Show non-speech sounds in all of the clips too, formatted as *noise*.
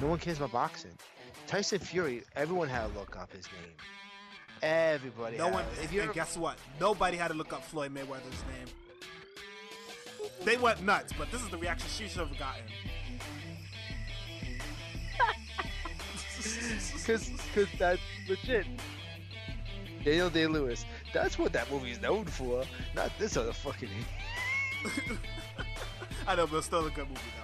No one cares about boxing. Tyson Fury, everyone had to look up his name. Everybody. No had- one. If and guess what? Nobody had to look up Floyd Mayweather's name. They went nuts, but this is the reaction she should have gotten. *laughs* Because that's legit. Daniel Day Lewis. That's what that movie is known for. Not this other fucking. *laughs* I know, but it's still a good movie though.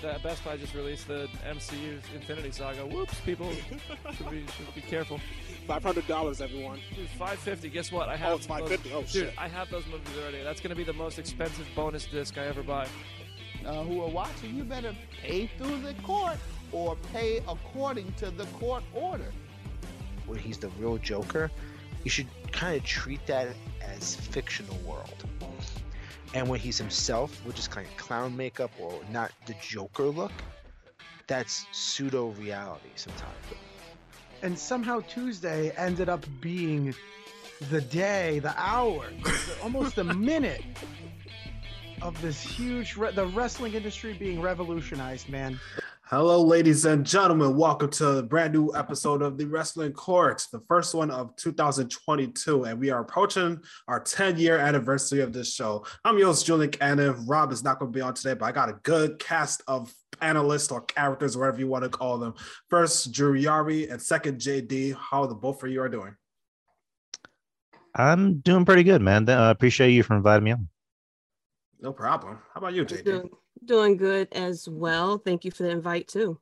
The Best Buy just released the MCU Infinity Saga. Whoops, people *laughs* should be should be careful. Five hundred dollars, everyone. Dude, five fifty. Guess what? I have. Oh, it's those- 550. Oh, Dude, shit. I have those movies already. That's gonna be the most expensive bonus disc I ever buy. uh, who are watching, you better pay through the court or pay according to the court order. Where he's the real Joker, you should kind of treat that as fictional world. And when he's himself, which is kind of clown makeup or not the Joker look, that's pseudo reality sometimes. and somehow Tuesday ended up being the day, the hour, *laughs* almost the minute of this huge re- the wrestling industry being revolutionized, man. Hello, ladies and gentlemen. Welcome to a brand new episode of the Wrestling Court, the first one of 2022. And we are approaching our 10 year anniversary of this show. I'm your host, Julian Cannon. Rob is not going to be on today, but I got a good cast of panelists or characters, whatever you want to call them. First, Drew Yari, and second, JD. How the both of you are doing? I'm doing pretty good, man. I uh, appreciate you for inviting me on. No problem. How about you, JD? Doing, doing good as well. Thank you for the invite too.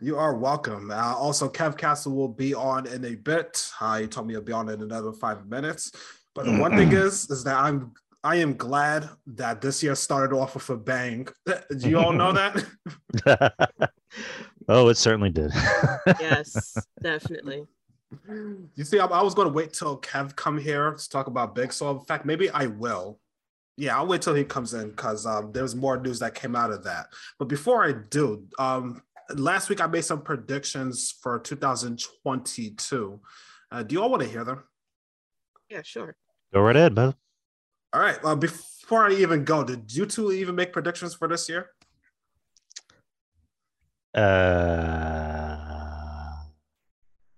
You are welcome. Uh, also, Kev Castle will be on in a bit. Uh, he told me he'll be on in another five minutes. But the one thing is, is that I'm I am glad that this year started off with a bang. Do you all know that? *laughs* *laughs* oh, it certainly did. *laughs* Yes, definitely. You see, I, I was going to wait till Kev come here to talk about Big Swole. In fact, maybe I will. Yeah, I'll wait till he comes in because um, there's more news that came out of that. But before I do, um, last week I made some predictions for 2022. Uh, do you all want to hear them? Yeah, sure. Go right ahead, man. All right. Well, before I even go, did you two even make predictions for this year? Uh,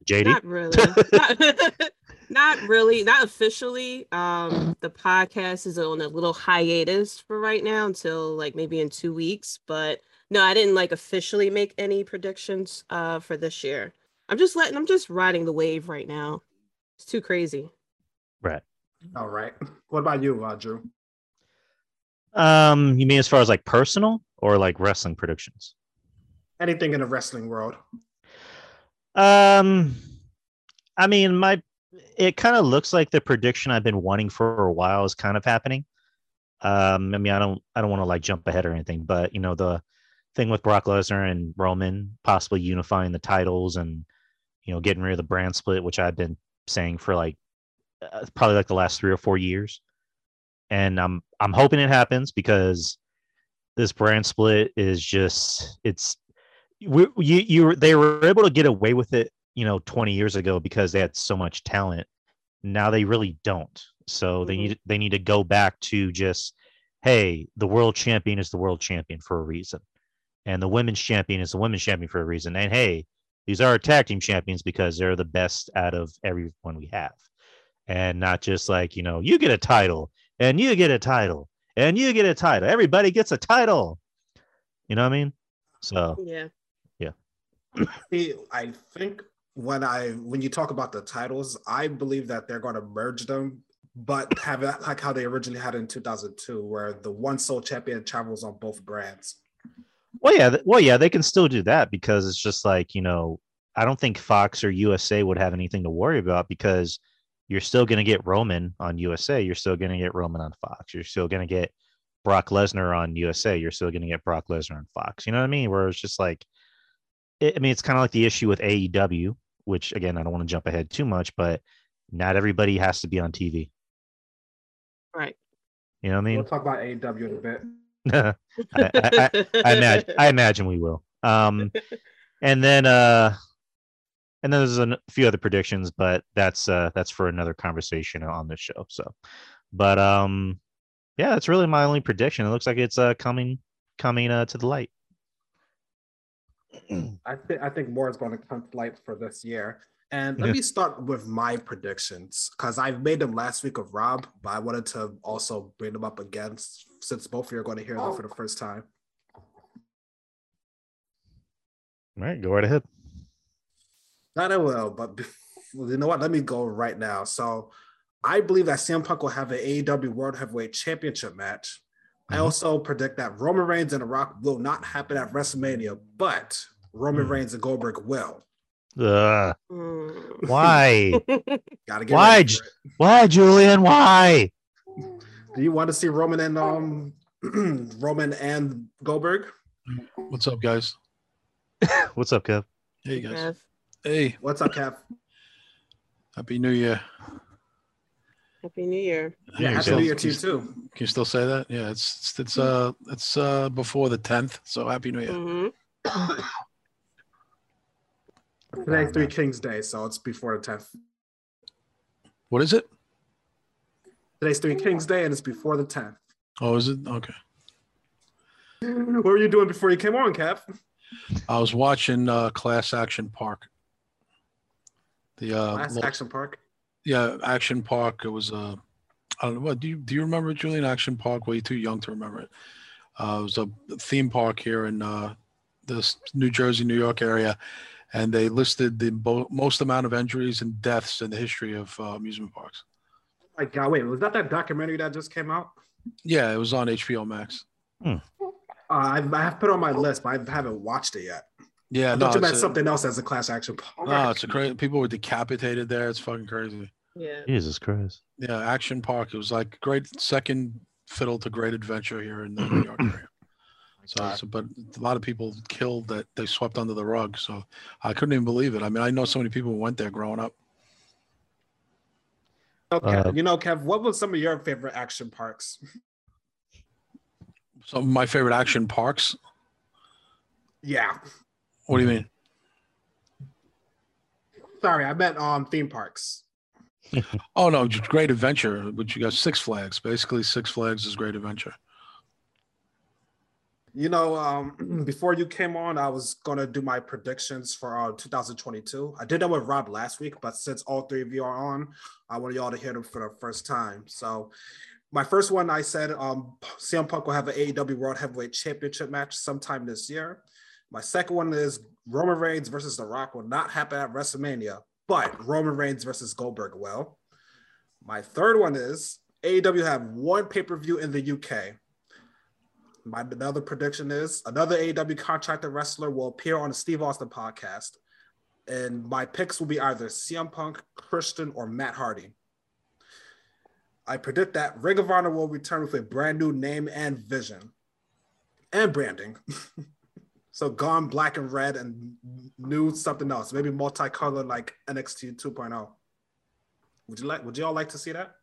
JD. Not really. *laughs* *laughs* not, not really. Not officially. Um, the podcast is on a little hiatus for right now until like maybe in two weeks. But no, I didn't like officially make any predictions uh for this year. I'm just letting. I'm just riding the wave right now. It's too crazy. Right. All right. What about you, uh, Drew? Um, you mean as far as like personal or like wrestling predictions? Anything in the wrestling world? Um, I mean, my it kind of looks like the prediction I've been wanting for a while is kind of happening. Um, I mean, I don't, I don't want to like jump ahead or anything, but you know, the thing with Brock Lesnar and Roman possibly unifying the titles and you know getting rid of the brand split, which I've been saying for like uh, probably like the last three or four years, and I'm I'm hoping it happens because this brand split is just it's we, you you they were able to get away with it you know 20 years ago because they had so much talent now they really don't. So they Mhm. need they need to go back to just hey the world champion is the world champion for a reason and the women's champion is the women's champion for a reason and hey these are our tag team champions because they're the best out of everyone we have. And not just like you know you get a title and you get a title and you get a title. Everybody gets a title. You know what i mean? So Yeah. yeah. I think when I when you talk about the titles, I believe that they're going to merge them, but have it like how they originally had in 2002, where the one sole champion travels on both brands. Well, yeah, well, yeah, they can still do that because it's just like you know, I don't think Fox or USA would have anything to worry about because you're still going to get Roman on USA, you're still going to get Roman on Fox, you're still going to get Brock Lesnar on USA, you're still going to get Brock Lesnar on Fox. You know what I mean? Where it's just like, I mean, it's kind of like the issue with AEW, which again, I don't want to jump ahead too much, but not everybody has to be on TV. Right. You know what I mean? We'll talk about AEW in a bit. *laughs* I, I, I, I imagine I imagine we will. Um, and then uh, and then there's a few other predictions, but that's uh that's for another conversation on this show. So, but um, yeah, that's really my only prediction. It looks like it's uh coming coming uh to the light. *clears throat* I think I think more is going to come to light for this year. And let me start with my predictions because I've made them last week of Rob, but I wanted to also bring them up again since both of you are going to hear them for the oh. first time. All right, go right ahead. Not I will, but well, you know what? Let me go right now. So I believe that CM Punk will have an AEW World Heavyweight Championship match. I Mhm. also predict that Roman Reigns and The Rock will not happen at WrestleMania, but Roman Hmm. Reigns and Goldberg will. Ugh, Mm. why? *laughs* Gotta get Why, ready J- for it. why, Julian? Why? Do you want to see Roman and um *clears throat* Roman and Goldberg? What's up, guys? *laughs* What's up, Kev? Hey, guys. Kev, Hey, What's up, Kev? Happy New Year. Happy New Year. Yeah, you happy go. New Year to you Can too. Can you still say that? Yeah, it's it's, it's uh it's uh before the tenth, so Happy New Year. *coughs* hmm Today's Three Kings Day, so it's before the tenth. What is it? Today's Three Kings Day, and it's before the tenth. Oh, is it? Okay. *laughs* What were you doing before you came on, Cap? I was watching uh Class Action Park. The uh Last lo- Action Park. Yeah, Action Park. It was uh I don't know what do you do you remember Julian Action Park? Well, you're too young to remember it. Uh, it was a theme park here in uh this New Jersey, New York area, and they listed the bo- most amount of injuries and deaths in the history of uh, amusement parks. My God, wait, was that that documentary that just came out? Yeah, it was on HBO Max. Uh, I've, I have put it on my list, but I haven't watched it yet. Yeah, I no, thought you meant a, something else as a class action park. no, it's a crazy. People were decapitated there. It's fucking crazy. Yeah. Jesus Christ. Yeah, Action Park. It was like great second fiddle to great adventure here in the New York *clears throat* area. So, so, but a lot of people killed that they swept under the rug. So I couldn't even believe it. I mean, I know so many people who went there growing up. Okay, Uh, you know, Kev, what was some of your favorite action parks? Some of my favorite action parks. Yeah, What do you mean? sorry, I meant um theme parks. *laughs* Oh no, Great Adventure, which you got Six Flags. Basically, Six Flags is Great Adventure. You know, um, *clears throat* before you came on, I was gonna do my predictions for uh, 2022. I did that with Rob last week, but since all three of you are on, I want y'all to hear them for the first time. So, my first one, I said um, CM Punk will have an AEW World Heavyweight Championship match sometime this year. My second one is Roman Reigns versus The Rock will not happen at WrestleMania, but Roman Reigns versus Goldberg will. My third one is AEW have one pay per view in the UK. My another prediction is another AEW contracted wrestler will appear on the Steve Austin podcast. And my picks will be either CM Punk, Christian, or Matt Hardy. I predict that Ring of Honor will return with a brand new name and vision and branding. *laughs* so gone black and red and new something else, maybe multicolored like NXT 2.0. Would you like would you all like to see that?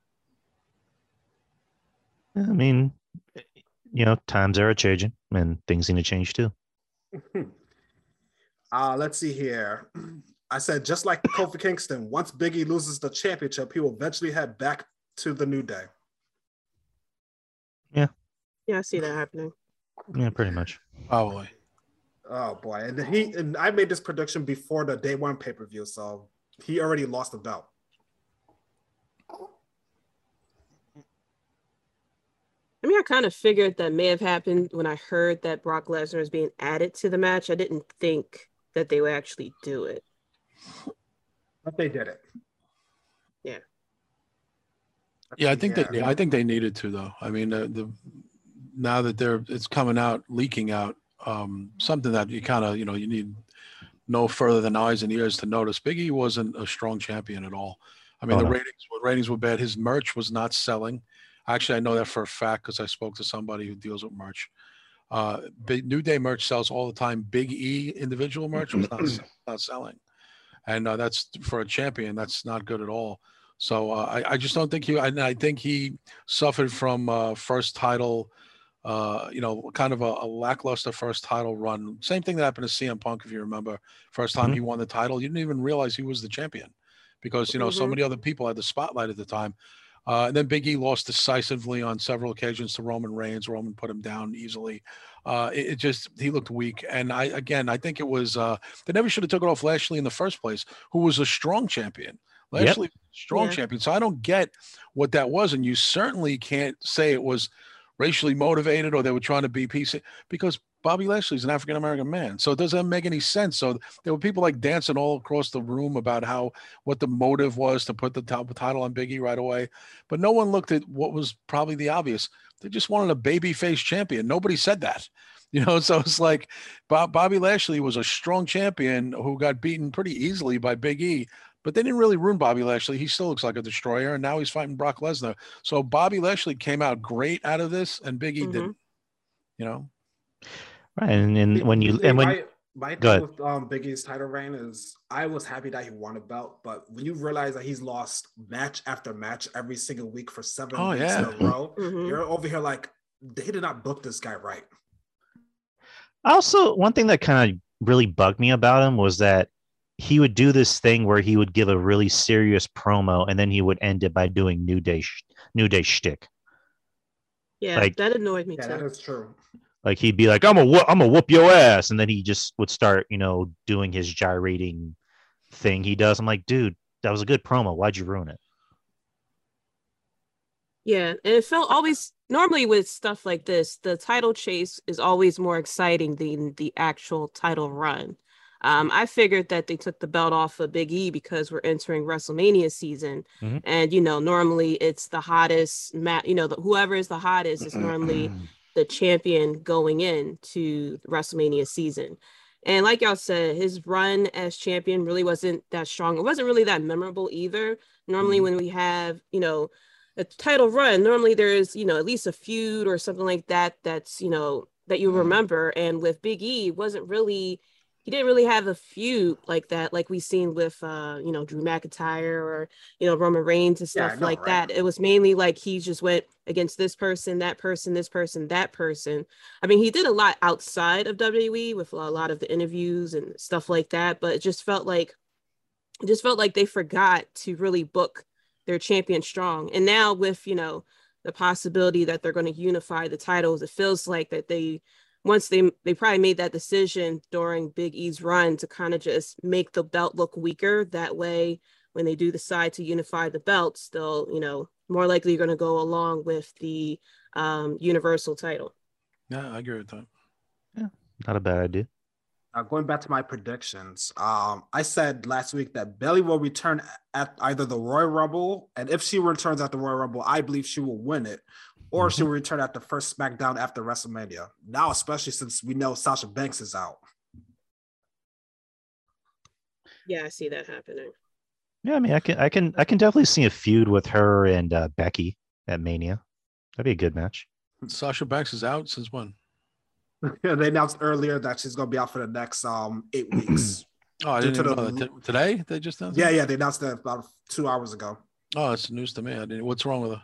I mean, you know, times are changing and things need to change too. *laughs* Uh, let's see here. *clears throat* I said, just like Kofi Kingston, once Biggie loses the championship, he will eventually head back to the New Day. Yeah, Yeah, I see that happening. Yeah, pretty much. Probably. Oh boy, and he and I made this prediction before the day one pay per view, so he already lost the belt. I mean, I kind of figured that may have happened when I heard that Brock Lesnar is being added to the match. I didn't think that they would actually do it. But they did it. Yeah. Yeah, I think Yeah. they. I think they needed to though. I mean, the, the now that they're it's coming out, leaking out, um, something that you kind of you know you need no further than eyes and ears to notice. Biggie wasn't a strong champion at all. I mean, Oh, the no. ratings were ratings were bad. His merch was not selling. Actually, I know that for a fact because I spoke to somebody who deals with merch. Uh, Big New Day merch sells all the time. Big E individual merch was not *clears throat* not selling, and uh, that's for a champion. That's not good at all. So uh, I, I just don't think he. I, I think he suffered from uh, first title. Uh, you know, kind of a, a lackluster first title run. Same thing that happened to CM Punk, if you remember. First time Mhm. he won the title, you didn't even realize he was the champion because you know so Mhm. many other people had the spotlight at the time. Uh, and then Big E lost decisively on several occasions to Roman Reigns. Roman put him down easily. Uh, it, it just he looked weak, and I again I think it was uh, they never should have took it off Lashley in the first place, who was a strong champion. Yep. Lashley, strong Yeah. champion. So I don't get what that was, and you certainly can't say it was racially motivated or they were trying to be PC because Bobby Lashley's an African American man. So it doesn't make any sense. So there were people like dancing all across the room about how what the motive was to put the top title on Biggie right away. But no one looked at what was probably the obvious. They just wanted a babyface champion. Nobody said that. *laughs* You know, so it's like Bob, Bobby Lashley was a strong champion who got beaten pretty easily by Big E, but they didn't really ruin Bobby Lashley. He still looks like a destroyer, and now he's fighting Brock Lesnar. So Bobby Lashley came out great out of this, and Big E Mhm. didn't. You know, Right, and, and when you and when my, my thing with um Big E's title reign is I was happy that he won a belt, but when you realize that he's lost match after match every single week for seven Oh, weeks yeah. in a row, Mhm. you're over here like they did not book this guy right. Also, one thing that kind of really bugged me about him was that he would do this thing where he would give a really serious promo and then he would end it by doing New Day, sh- New Day shtick. Yeah, Like- that annoyed me Yeah, too. that is true. Like he'd be like, "I'm a whoop, I'm a whoop your ass," and then he just would start, you know, doing his gyrating thing he does. I'm like, dude, that was a good promo. Why'd you ruin it? Yeah, and it felt always normally with stuff like this, the title chase is always more exciting than the actual title run. Um, I figured that they took the belt off of Big E because we're entering WrestleMania season, Mhm. and you know normally it's the hottest mat. You know, the, whoever is the hottest is normally the champion going into WrestleMania season. And like y'all said, his run as champion really wasn't that strong. It wasn't really that memorable either. Normally, when we have, you know, a title run, normally there's, you know, at least a feud or something like that that's, you know, that you remember. And with Big E, wasn't really, he didn't really have a feud like that, like we've seen with, uh, you know, Drew McIntyre or, you know, Roman Reigns and Yeah, stuff know, like right? that. It was mainly like he just went against this person, that person, this person, that person. I mean, he did a lot outside of WWE with a lot of the interviews and stuff like that, but it just felt like it just felt like they forgot to really book their champion strong. And now with, you know, the possibility that they're going to unify the titles, it feels like that they once they they probably made that decision during Big E's run to kind of just make the belt look weaker. That way, when they do decide to unify the belts, they'll, you know, more likely you're going to go along with the um, Universal title. yeah, I agree with that. Yeah, not a bad idea. Now, going back to my predictions, um, I said last week that Bayley will return at either the Royal Rumble, and if she returns at the Royal Rumble, I believe she will win it, or she will return at the first SmackDown after WrestleMania. Now, especially since we know Sasha Banks is out. Yeah, I see that happening. Yeah, I mean, I can, I can, I can definitely see a feud with her and uh, Becky at Mania. That'd be a good match. Sasha Banks is out since when? Yeah, *laughs* they announced earlier that she's going to be out for the next um eight *clears throat* weeks. Oh, I didn't to even the- that. Today they just announced. yeah, it? yeah, they announced that about two hours ago. Oh, it's news to me. I didn't. What's wrong with her?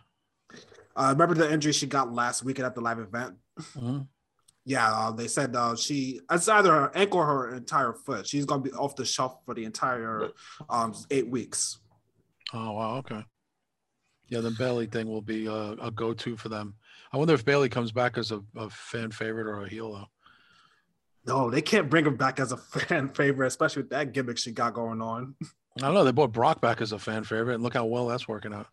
Uh, remember the injury she got last weekend at the live event? Mhm. Yeah, uh, they said uh, she it's either her ankle or her entire foot. She's gonna be off the shelf for the entire um eight weeks. Oh wow, okay. Yeah, the Bayley thing will be a, a go-to for them. I wonder if Bayley comes back as a, a fan favorite or a heel though. No, they can't bring her back as a *laughs* fan favorite, especially with that gimmick she got going on. *laughs* I don't know. They brought Brock back as a fan favorite, and look how well that's working out.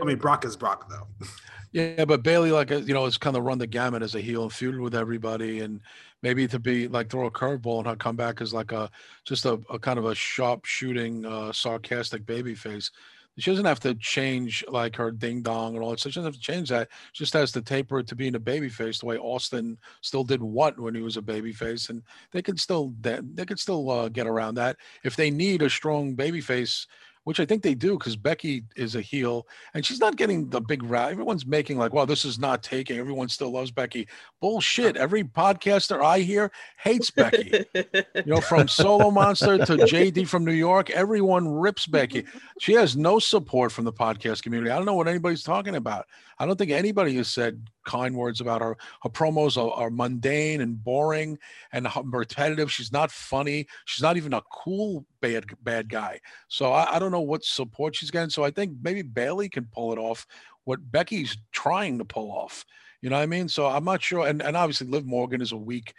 I mean, Brock is Brock though. Yeah, but Bayley, like you know, has kind of run the gamut as a heel and feuded with everybody, and maybe to be like throw a curveball and her come back as like a just a, a kind of a sharp shooting, uh, sarcastic baby face. She doesn't have to change like her ding dong and all that. So she doesn't have to change that. She just has to taper it to being a baby face the way Austin still did what when he was a baby face, and they could still they, they could still uh, get around that if they need a strong baby face. Which I think they do because Becky is a heel and she's not getting the big route. Everyone's making like, wow, this is not taking. Everyone still loves Becky. Bullshit. Uh-huh. Every podcaster I hear hates Becky. You know, from *laughs* Solo Monster to JD from New York, everyone rips Becky. She has no support from the podcast community. I don't know what anybody's talking about. I don't think anybody has said kind words about her. Her promos are, are mundane and boring and repetitive. She's not funny. She's not even a cool bad bad guy. So I, I don't know what support she's getting. So I think maybe Bayley can pull it off. What Becky's trying to pull off, You know what I mean? So I'm not sure. And and obviously, Liv Morgan is a weak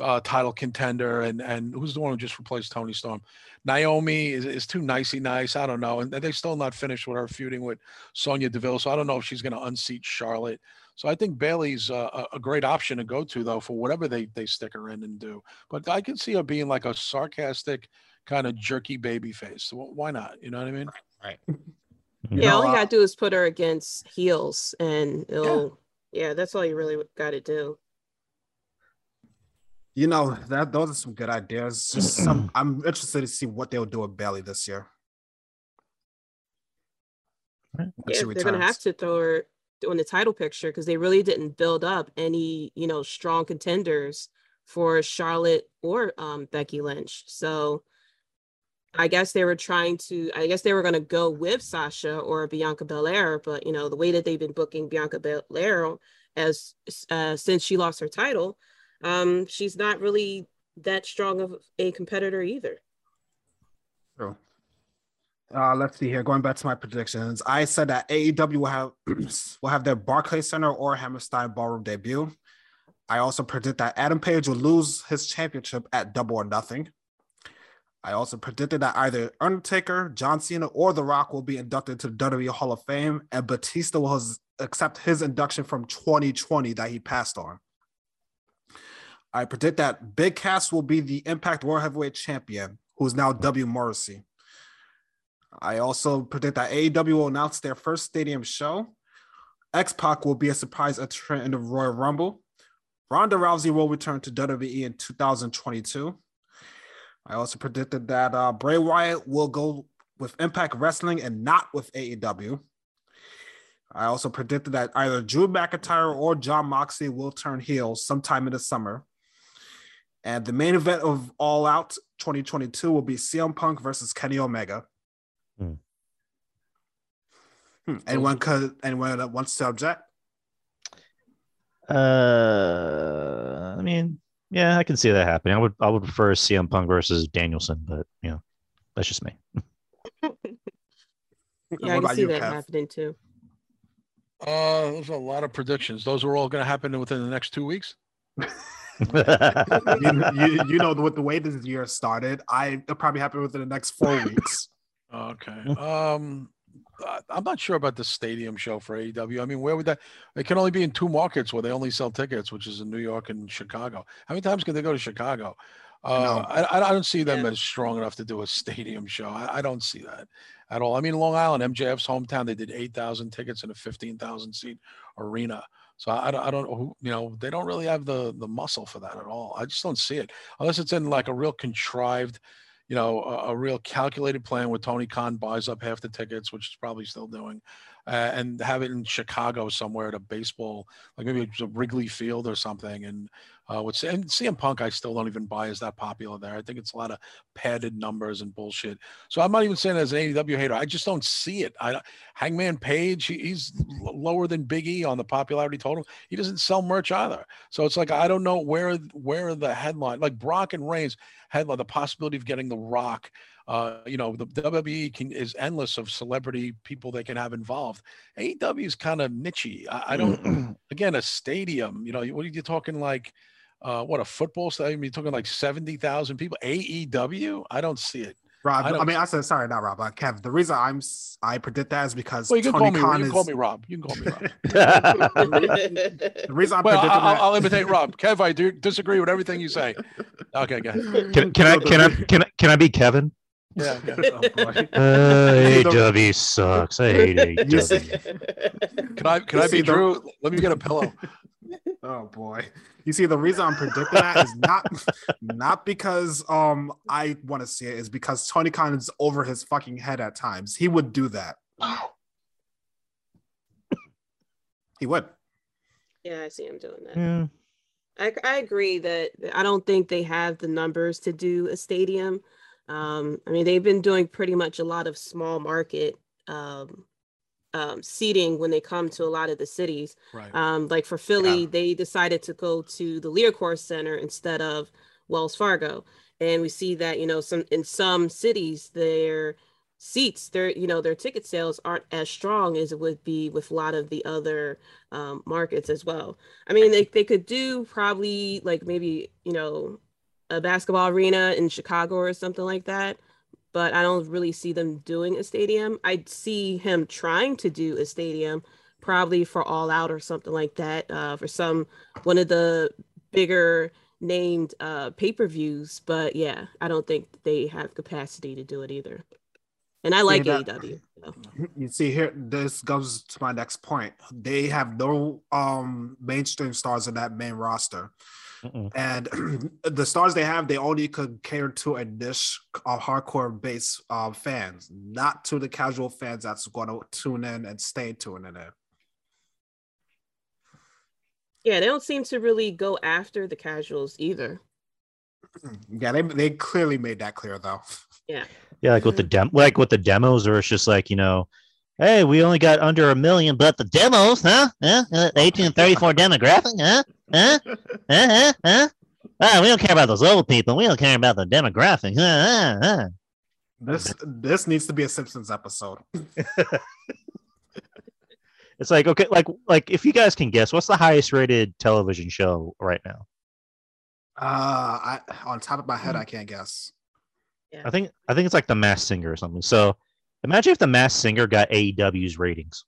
uh, title contender, and and who's the one who just replaced Toni Storm? Naomi is, is too nicey nice. I don't know, and they're still not finished with her feuding with Sonya Deville. So I don't know if she's going to unseat Charlotte. So I think Bayley's a, a great option to go to though for whatever they they stick her in and do. But I can see her being like a sarcastic kind of jerky baby face. So why not? You know what I mean? Right. *laughs* Yeah, know, all you uh, gotta do is put her against heels, and it'll. Yeah, that's all you really got to do. You know that those are some good ideas. Just some. *clears throat* I'm interested to see what they'll do with Bayley this year. when Yeah, she they're gonna have to throw her on the title picture because they really didn't build up any, you know, strong contenders for Charlotte or um, Becky Lynch. So I guess they were trying to. I guess they were gonna go with Sasha or Bianca Belair, but you know the way that they've been booking Bianca Belair as uh, since she lost her title, um, she's not really that strong of a competitor either. True. Uh, let's see here. Going back to my predictions, I said that AEW will have *clears throat* will have their Barclays Center or Hammerstein Ballroom debut. I also predict that Adam Page will lose his championship at Double or Nothing. I also predicted that either Undertaker, John Cena, or The Rock will be inducted to the WWE Hall of Fame, and Batista will accept his induction from 2020 that he passed on. I predict that Big Cass will be the Impact World Heavyweight Champion, who is now W. Morrissey. I also predict that AEW will announce their first stadium show. X Pac will be a surprise entrant in the Royal Rumble. Ronda Rousey will return to WWE in 2022. I also predicted that uh, Bray Wyatt will go with Impact Wrestling and not with AEW. I also predicted that either Drew McIntyre or Jon Moxley will turn heel sometime in the summer. And the main event of All Out 2022 will be CM Punk versus Kenny Omega. Hmm. Hmm. Anyone could anyone that wants to object? Uh, I mean, yeah, I can see that happening. I would I would prefer CM Punk versus Danielson, but you know, that's just me. *laughs* Yeah, I can see you, that Kev? happening too. Uh, those are a lot of predictions. Those are all going to happen within the next two weeks. *laughs* you, you, you know, with the way this year started, I it'll probably happen within the next four weeks. Okay. Um, I- I'm not sure about the stadium show for AEW. I mean, where would that? It can only be in two markets where they only sell tickets, which is in New York and Chicago. How many times can they go to Chicago? Uh, know. I, I don't see them Yeah. as strong enough to do a stadium show. I, I don't see that at all. I mean, Long Island, MJF's hometown, they did 8,000 tickets in a 15,000 seat arena. So I, I don't, I don't know who, you know, they don't really have the the muscle for that at all. I just don't see it unless it's in like a real contrived, you know, a, a real calculated plan where Tony Khan buys up half the tickets, which is probably still doing, uh, and have it in Chicago somewhere at a baseball, like maybe a Wrigley Field or something. And uh, what's and CM Punk, I still don't even buy is that popular there. I think it's a lot of padded numbers and bullshit. So I'm not even saying as an AEW hater. I just don't see it. I Hangman Page, he, he's lower than Big E on the popularity total. He doesn't sell merch either. So it's like I don't know where where the headline, like Brock and Reigns headline, the possibility of getting the Rock. Uh, you know, the WWE can, is endless of celebrity people they can have involved. AEW is kind of nichey. I, I don't. again, a stadium. You know, what are you talking like? Uh, what a football stadium? You're talking like seventy thousand people. AEW? I don't see it. Rob, I I, mean, I said sorry, not Rob, uh, Kev. The reason I'm I predict that is because Well, you can Tony call me. Khan You is can call me Rob. You can call me Rob. *laughs* the reason I'm well, predicting I'll, that. I'll imitate Rob. Kev, I do disagree with everything you say. Okay, go ahead. Can, can I can I can I can I be Kevin? Yeah. okay. *laughs* *laughs* Oh, boy. *laughs* Uh, AW sucks. I hate You AW. Can I can I See be the- Drew? Let me get a pillow. Oh boy. You see, the reason I'm predicting that is not not because um I want to see it, is because Tony Khan is over his fucking head at times. He would do that. *gasps* He would. Yeah, I see him doing that. Yeah. I, I agree that I don't think they have the numbers to do a stadium. Um, I mean, they've been doing pretty much a lot of small market um, um, seating when they come to a lot of the cities. Right. Um, like for Philly, Yeah. they decided to go to the Liacouras Center instead of Wells Fargo, and we see that you know some in some cities their seats their you know their ticket sales aren't as strong as it would be with a lot of the other um, markets as well i mean they, they could do probably like maybe you know a basketball arena in chicago or something like that but i don't really see them doing a stadium i see him trying to do a stadium probably for all out or something like that uh, for some one of the bigger named uh, pay-per-views but yeah i don't think they have capacity to do it either and i like that- aew so. You see here, this goes to my next point. They have no um mainstream stars in that main roster. Mm-mm. And *clears throat* the stars they have, they only could cater to a niche of hardcore base uh, fans, not to the casual fans that's going to tune in and stay tuning in. yeah they don't seem to really go after the casuals either *clears throat* Yeah, they, they clearly made that clear though. *laughs* yeah Yeah, like with the dem, like with the demos, or it's just like you know, hey, we only got under a million, but the demos, huh? Yeah, Uh, Eighteen thirty four *laughs* demographic, huh? Huh? Huh? Huh? Huh? Ah, we don't care about those old people. We don't care about the demographic. Huh? Huh? Huh? This this needs to be a Simpsons episode. *laughs* It's like okay, like like if you guys can guess, what's the highest rated television show right now? Uh, I on top of my head, I can't guess. I think I think it's like the Masked Singer or something. So imagine if the Masked Singer got AEW's ratings.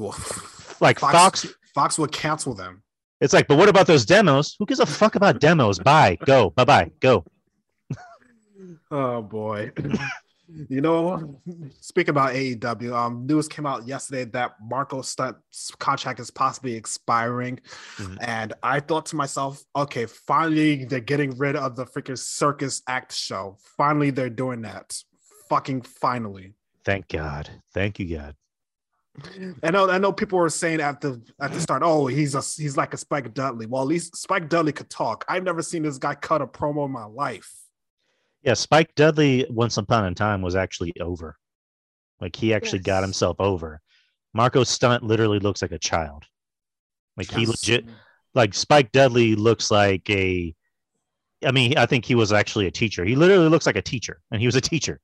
Oof. Like Fox, Fox would cancel them. It's like, but what about those demos? Who gives a fuck about demos? Bye, go, bye, bye, go. *laughs* Oh boy. you know, speaking about AEW, um, news came out yesterday that Marko Stunt's contract is possibly expiring. Mhm. And I thought to myself, okay, finally they're getting rid of the freaking circus act show. Finally, they're doing that. Fucking finally. Thank God, thank you, God. I know I know people were saying at the at the start, oh, he's a he's like a Spike Dudley. Well, at least Spike Dudley could talk. I've never seen this guy cut a promo in my life. Yeah, Spike Dudley once upon a time was actually over. Like he actually got himself over. Marko Stunt literally looks like a child. Like he legit like Spike Dudley looks like a I mean, I think he was actually a teacher. He literally looks like a teacher, and he was a teacher.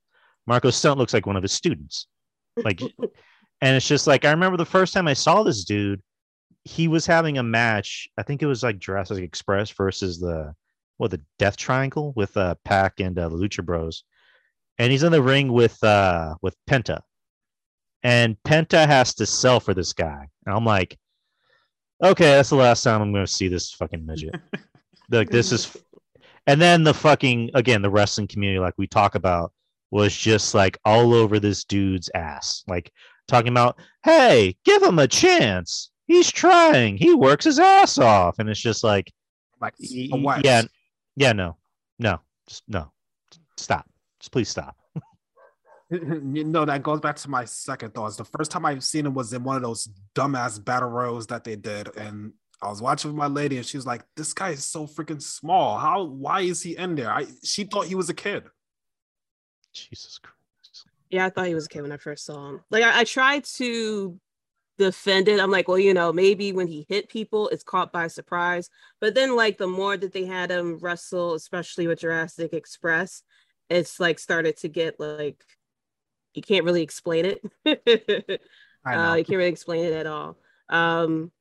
Marko Stunt looks like one of his students. Like *laughs* and it's just like I remember the first time I saw this dude, he was having a match. I think it was like Jurassic Express versus the what the Death Triangle with uh Pac and uh, the Lucha Bros, and he's in the ring with uh with Penta, and Penta has to sell for this guy, and I'm like, okay, that's the last time I'm going to see this fucking midget. *laughs* like this is, and then the fucking again the wrestling community like we talk about was just like all over this dude's ass, like talking about, hey, give him a chance. He's trying. He works his ass off, and it's just like, Like y- a what? yeah, yeah, no, no, just no, stop, just please stop. *laughs* you know that goes back to my second thoughts. The first time I've seen him was in one of those dumbass battle rows that they did, and I was watching with my lady, and she was like, "This guy is so freaking small. How? Why is he in there?" I she thought he was a kid. Jesus Christ. Yeah, I thought he was a kid when I first saw him. Like I, I tried to defend it. I'm like, well, you know, maybe when he hit people, it's caught by surprise. But then, like, the more that they had him wrestle, especially with Jurassic Express, it's like started to get like you can't really explain it. *laughs* I know. uh, you can't really explain it at all. Um,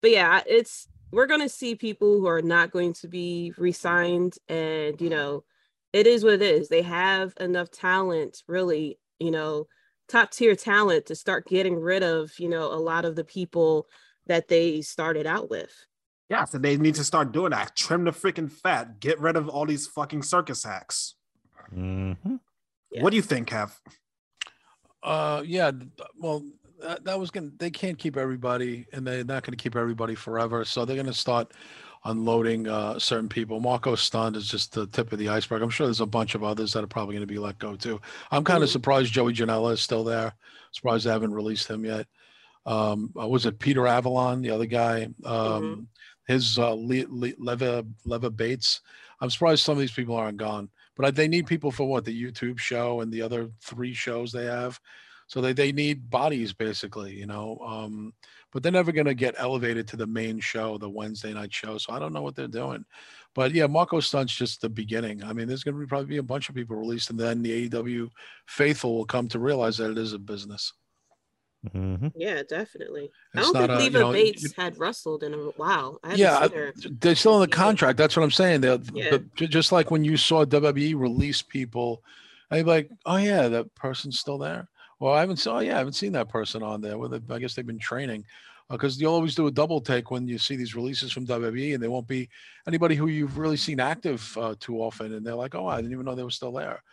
but yeah, it's we're gonna see people who are not going to be re-signed, and you know, it is what it is. They have enough talent, really, you know, top tier talent to start getting rid of, you know, a lot of the people that they started out with. yeah, so they need to start doing that. Trim the freaking fat. Get rid of all these fucking circus acts. Mhm. Yeah. What do you think, Kev? Uh, yeah. Well, that, that was gonna. They can't keep everybody, and they're not going to keep everybody forever. So they're going to start unloading uh, certain people. Marko Stunt is just the tip of the iceberg. I'm sure there's a bunch of others that are probably going to be let go too. I'm kind of Mhm. surprised Joey Janela is still there. Surprised they haven't released him yet. Um, uh, was it Peter Avalon, the other guy? Um, His uh, Le- Le- Leva Leva Bates. I'm surprised some of these people aren't gone. But they need people for what the YouTube show and the other three shows they have. So they, they need bodies basically, you know. Um, but they're never going to get elevated to the main show, the Wednesday night show. So I don't know what they're doing. But yeah, Marko Stunt's just the beginning. I mean, there's going to be probably be a bunch of people released, and then the AEW faithful will come to realize that it is a business. hmm Yeah, definitely. I don't think not a- you know, Bates you- had wrestled in a while. I Yeah, seen they're still in the contract. That's what I'm saying. They're, Yeah. the- ju- just like when you saw WWE release people, and you're like, oh yeah, that person's still there. Well, I haven't saw. Yeah, I haven't seen that person on there. Well, I guess they've been training because you always do a double take when you see these releases from WWE, and they won't be anybody who you've really seen active uh, too often, and they're like, oh, I didn't even know they were still there.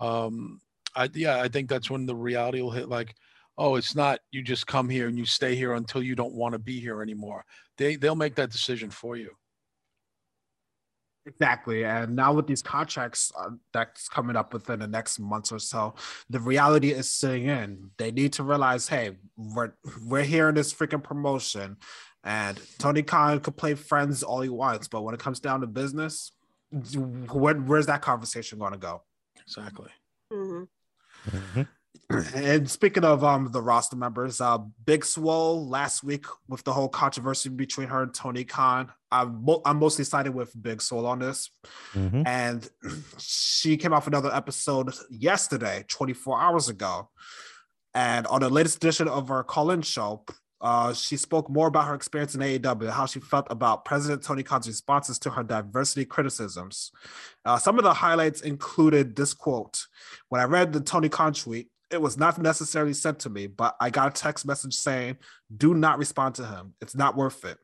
Um, I yeah, I think that's when the reality will hit. Like, oh, it's not you just come here and you stay here until you don't want to be here anymore. They they'll make that decision for you. Exactly. And now with these contracts uh, that's coming up within the next months or so, the reality is sitting in. They need to realize, hey, we're we're here in this freaking promotion, and Tony Khan could play friends all he wants, but when it comes down to business, where, where's that conversation going to go? Exactly. Mhm. hmm And speaking of um the roster members, uh Big Swole last week with the whole controversy between her and Tony Khan. I'm, mo- I'm mostly sided with Big Swole on this. hmm And she came out with another episode yesterday, 24 hours ago. And on the latest edition of her call-in show, uh, she spoke more about her experience in AEW, how she felt about President Tony Khan's responses to her diversity criticisms. Uh, some of the highlights included this quote: "When I read the Tony Khan tweet, it was not necessarily sent to me, but I got a text message saying, "Do not respond to him. It's not worth it."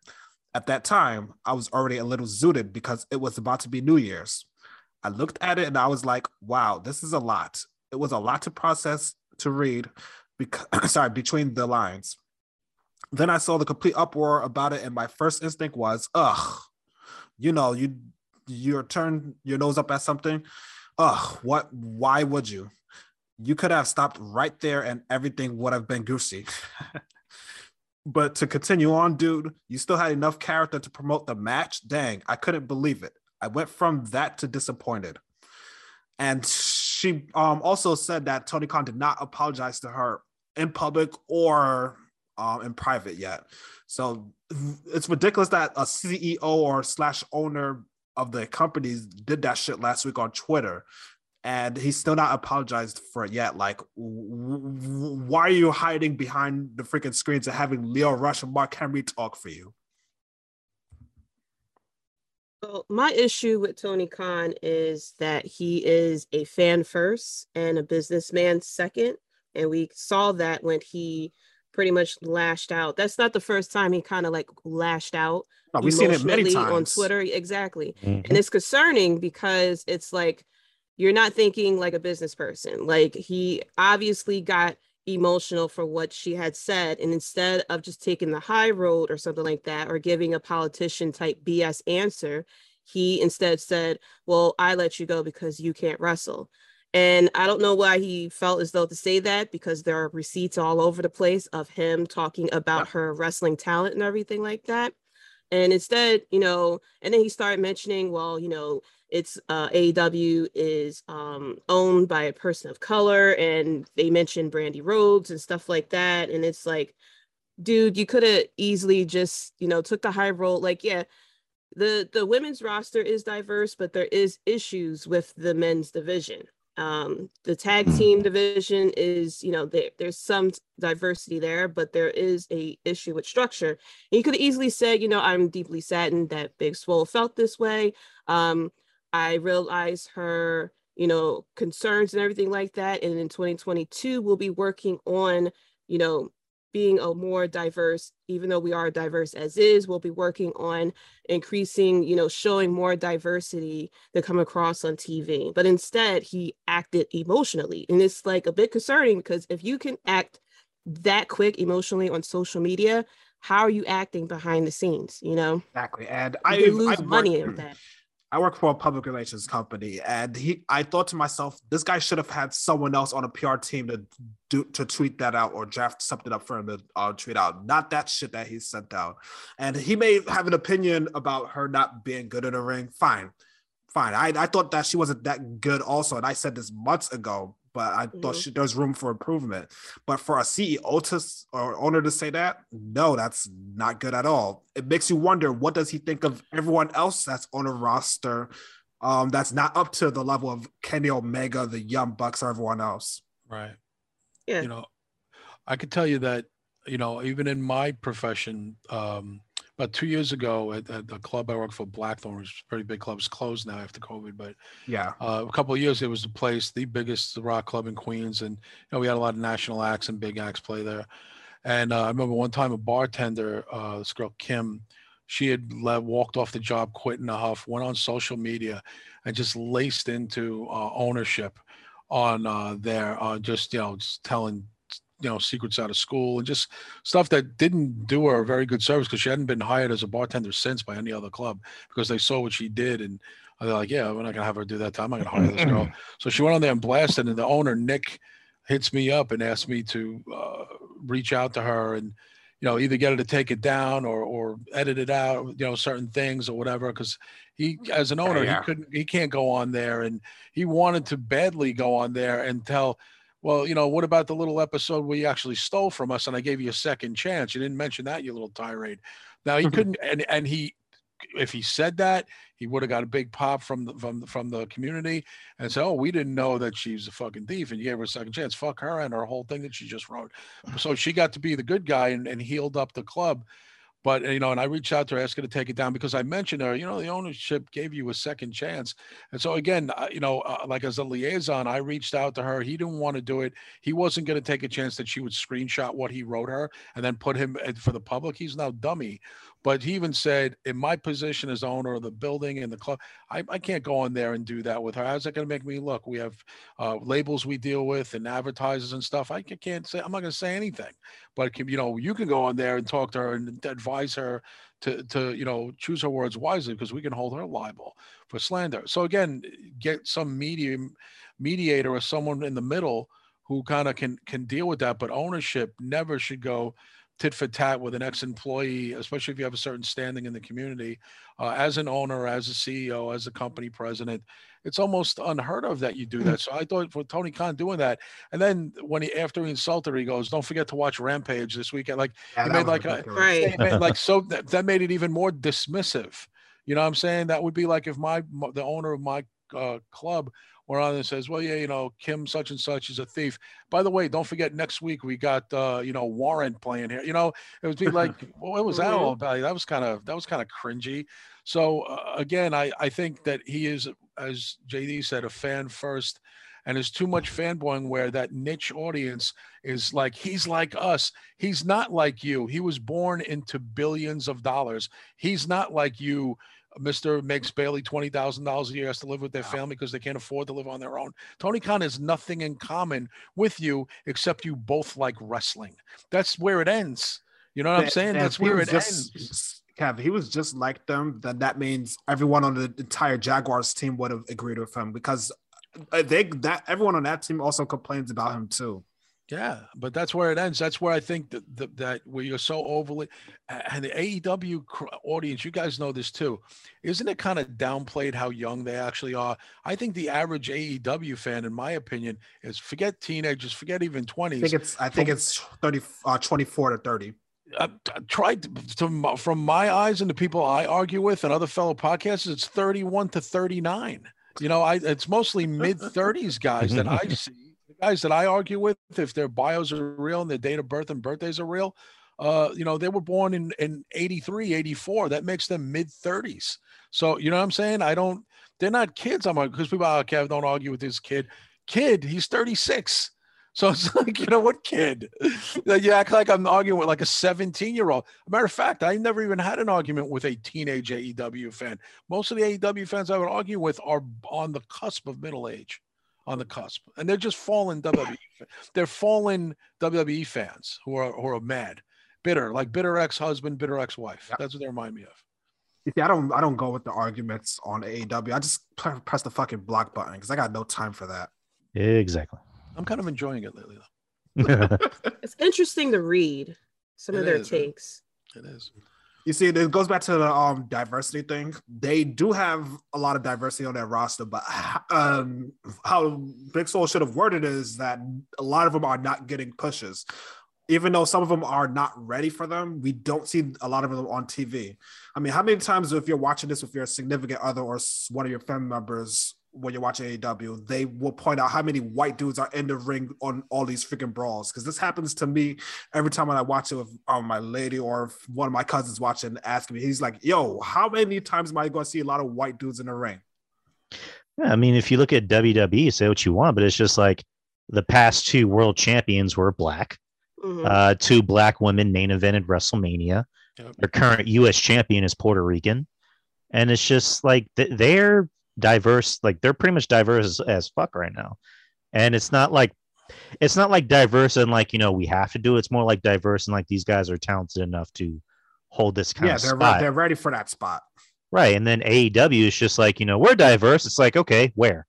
At that time, I was already a little zooted because it was about to be New Year's. I looked at it and I was like, wow, this is a lot. It was a lot to process to read because *clears throat* sorry, between the lines. Then I saw the complete uproar about it, and my first instinct was, ugh, you know, you you turn your nose up at something. Ugh, what why would you? You could have stopped right there and everything would have been goosey. *laughs* but to continue on, dude, you still had enough character to promote the match. Dang, I couldn't believe it. I went from that to disappointed. And she um, also said that Tony Khan did not apologize to her in public or um, in private yet. So it's ridiculous that a CEO or slash owner of the companies did that shit last week on Twitter. And he's still not apologized for it yet. Like, w- w- why are you hiding behind the freaking screens and having Lio Rush and Mark Henry talk for you? So my issue with Tony Khan is that he is a fan first and a businessman second. And we saw that when he pretty much lashed out. That's not the first time he kind of like lashed out No, we've seen it many emotionally on. Twitter. Exactly. Mhm. And it's concerning because it's like you're not thinking like a business person. Like he obviously got emotional for what she had said. And instead of just taking the high road or something like that, or giving a politician type BS answer, he instead said, Well, I let you go because you can't wrestle. And I don't know why he felt as though to say that because there are receipts all over the place of him talking about her wrestling talent and everything like that. And instead, you know, and then he started mentioning, well, you know, it's uh, AEW is um, owned by a person of color, and they mentioned Brandi Rhodes and stuff like that. And it's like, dude, you could have easily just, you know, took the high road. Like, yeah, the the women's roster is diverse, but there is issues with the men's division. Um, the tag team division is, you know, there, there's some diversity there, but there is a issue with structure. And you could easily say, you know, I'm deeply saddened that Big Swole felt this way. Um, I realize her, you know, concerns and everything like that. And in 2022, we'll be working on, you know, being a more diverse, even though we are diverse as is, we'll be working on increasing, you know, showing more diversity to come across on TV. But instead, he acted emotionally. And it's like a bit concerning because if you can act that quick emotionally on social media, how are you acting behind the scenes? You know, Exactly. And you I lose I money work- with that. I work for a public relations company, and he. I thought to myself, this guy should have had someone else on a PR team to do to tweet that out or draft something up for him to uh, tweet out. Not that shit that he sent out. And he may have an opinion about her not being good in the ring. Fine, fine. I, I thought that she wasn't that good also, and I said this months ago. But I thought Mhm. she, there's room for improvement. But for a CEO to or owner to say that, no, that's not good at all. It makes you wonder what does he think of everyone else that's on a roster um, that's not up to the level of Kenny Omega, the Young Bucks, or everyone else. Right. Yeah. You know, I could tell you that, you know, even in my profession, um, about two years ago at, at the club I worked for, Blackthorn, which is a pretty big club, it's closed now after COVID, but Yeah, uh, a couple of years it was the place, the biggest rock club in Queens, and you know we had a lot of national acts and big acts play there. And uh, I remember one time a bartender, uh, this girl Kim, she had walked off the job, quit in a huff, went on social media, and just laced into uh, ownership on uh, there, uh, just you know, just telling you know secrets out of school and just stuff that didn't do her a very good service because she hadn't been hired as a bartender since by any other club because they saw what she did and they're like, yeah, we're not gonna have her do that. Time. I'm not gonna hire this girl. *laughs* So she went on there and blasted, and the owner Nick hits me up and asks me to uh, reach out to her and you know either get her to take it down or or edit it out, you know, certain things or whatever. Because he, as an owner, yeah. he couldn't, he can't go on there, and he wanted to badly go on there and tell. Well, you know, what about the little episode where you actually stole from us and I gave you a second chance? You didn't mention that, you little tirade. Now he mm-hmm. couldn't, and and he, if he said that, he would have got a big pop from the from the, from the community and said, "Oh, we didn't know that she's a fucking thief, and you gave her a second chance. Fuck her and her whole thing that she just wrote." So she got to be the good guy and, and healed up the club. But you know, and I reached out to her, her to take it down because I mentioned her. You know, the ownership gave you a second chance, and so again, you know, uh, like as a liaison, I reached out to her. He didn't want to do it. He wasn't going to take a chance that she would screenshot what he wrote her and then put him for the public. He's now dummy. But he even said, in my position as owner of the building and the club, I, I can't go on there and do that with her. How's that going to make me look? We have uh, labels we deal with and advertisers and stuff. I can't say, I'm not going to say anything. But, can, you know, you can go on there and talk to her and advise her to, to you know, choose her words wisely because we can hold her liable for slander. So, again, get some medium mediator or someone in the middle who kind of can can deal with that. But ownership never should go tit for tat with an ex-employee, especially if you have a certain standing in the community. Uh, as an owner, as a CEO, as a company president, it's almost unheard of that you do that. So I thought for Tony Khan doing that, and then when he after he insulted her, he goes, "Don't forget to watch Rampage this weekend." Like yeah He made like a- ridiculous. Right. it made- like so that, that made it even more dismissive. You know what I'm saying? That would be like if my my- the owner of my uh, club were on and says, "Well, yeah, you know, Kim such and such is a thief." By the way, don't forget next week we got uh, you know Warren playing here. You know, it would be like, *laughs* well, what was that all about? That was kind of that was kind of cringy. So uh, again, I I think that he is, as JD said, a fan first. And there's too much fanboying where that niche audience is like, he's like us. He's not like you. He was born into billions of dollars. He's not like you, Mr. makes barely twenty thousand dollars a year, has to live with their family because they can't afford to live on their own. Tony Khan has nothing in common with you except you both like wrestling. That's where it ends. You know what I'm saying? that That's where it just, ends. Kev, he was just like them. Then that means everyone on the entire Jaguars team would have agreed with him because uh, they that everyone on that team also complains about him too. Yeah, but that's where it ends. That's where I think that that, that where you're so overly and the AEW audience, you guys know this too. Isn't it kind of downplayed how young they actually are? I think the average AEW fan, in my opinion, is forget teenagers, forget even twenties. I think it's I think it's 30 uh, 24 to 30. Uh, t- tried to, to, from my eyes and the people I argue with and other fellow podcasters, it's 31 to 39. You know, I it's mostly *laughs* mid 30s guys that I *laughs* see. Guys that I argue with, if their bios are real and their date of birth and birthdays are real, uh, you know, they were born in, in 83, 84. That makes them mid 30s. So, you know what I'm saying? I don't, they're not kids. I'm like, because people, oh, Kev, don't argue with this kid. Kid, he's 36. So *laughs* it's like, you know what, kid? *laughs* You act like I'm arguing with like a 17 year old. matter of fact, I never even had an argument with a teenage AEW fan. Most of the AEW fans I would argue with are on the cusp of middle age, on the cusp, and they're just fallen WWE. They're fallen WWE fans who are who are mad, bitter, like bitter ex husband, bitter ex wife. Yeah. That's what they remind me of. You see, I don't I don't go with the arguments on AEW. I just press the fucking block button because I got no time for that. Exactly. I'm kind of enjoying it lately, though. *laughs* It's interesting to read some It of their is, man. takes. It is. You see, it goes back to the um diversity thing. They do have a lot of diversity on their roster, but um, how Big Swole should have worded is that a lot of them are not getting pushes. Even though some of them are not ready for them, we don't see a lot of them on TV. I mean, how many times if you're watching this with your significant other or one of your family members when you're watching AEW, they will point out how many white dudes are in the ring on all these freaking brawls. Because this happens to me every time when I watch it with um, my lady or if one of my cousins watching, asking me, he's like, "Yo, how many times am I going to see a lot of white dudes in the ring?" Yeah, I mean, if you look at WWE, say what you want, but it's just like the past two world champions were black. Mhm. Uh, two black women main evented WrestleMania. Yep. Their current U.S. champion is Puerto Rican, and it's just like th- they're diverse. Like they're pretty much diverse as, as fuck right now, and it's not like it's not like diverse and like you know we have to do. it. It's more like diverse and like these guys are talented enough to hold this kind Yeah, of they're spot. they're ready for that spot. right. And then AEW is just like you know we're diverse. It's like okay, where?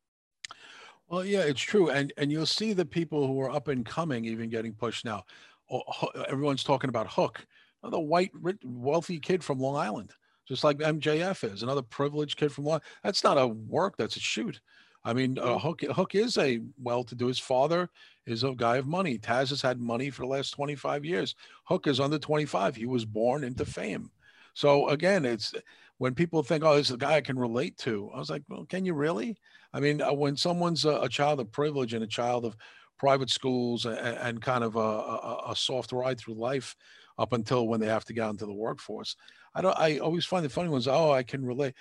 Well, yeah, it's true, and and you'll see the people who are up and coming even getting pushed now. Oh, Everyone's talking about Hook, the white, rich, wealthy kid from Long Island, just like MJF is another privileged kid from Long. That's not a work; that's a shoot. I mean, uh, Hook Hook is a well-to-do. His father is a guy of money. Taz has had money for the last 25 years. Hook is under 25. He was born into fame. So again, it's when people think, "Oh, this is a guy I can relate to." I was like, "Well, can you really?" I mean, uh, when someone's a, a child of privilege and a child of private schools and, and kind of a, a, a soft ride through life up until when they have to get into the workforce, I don't. I always find the funny ones. Oh, I can relate.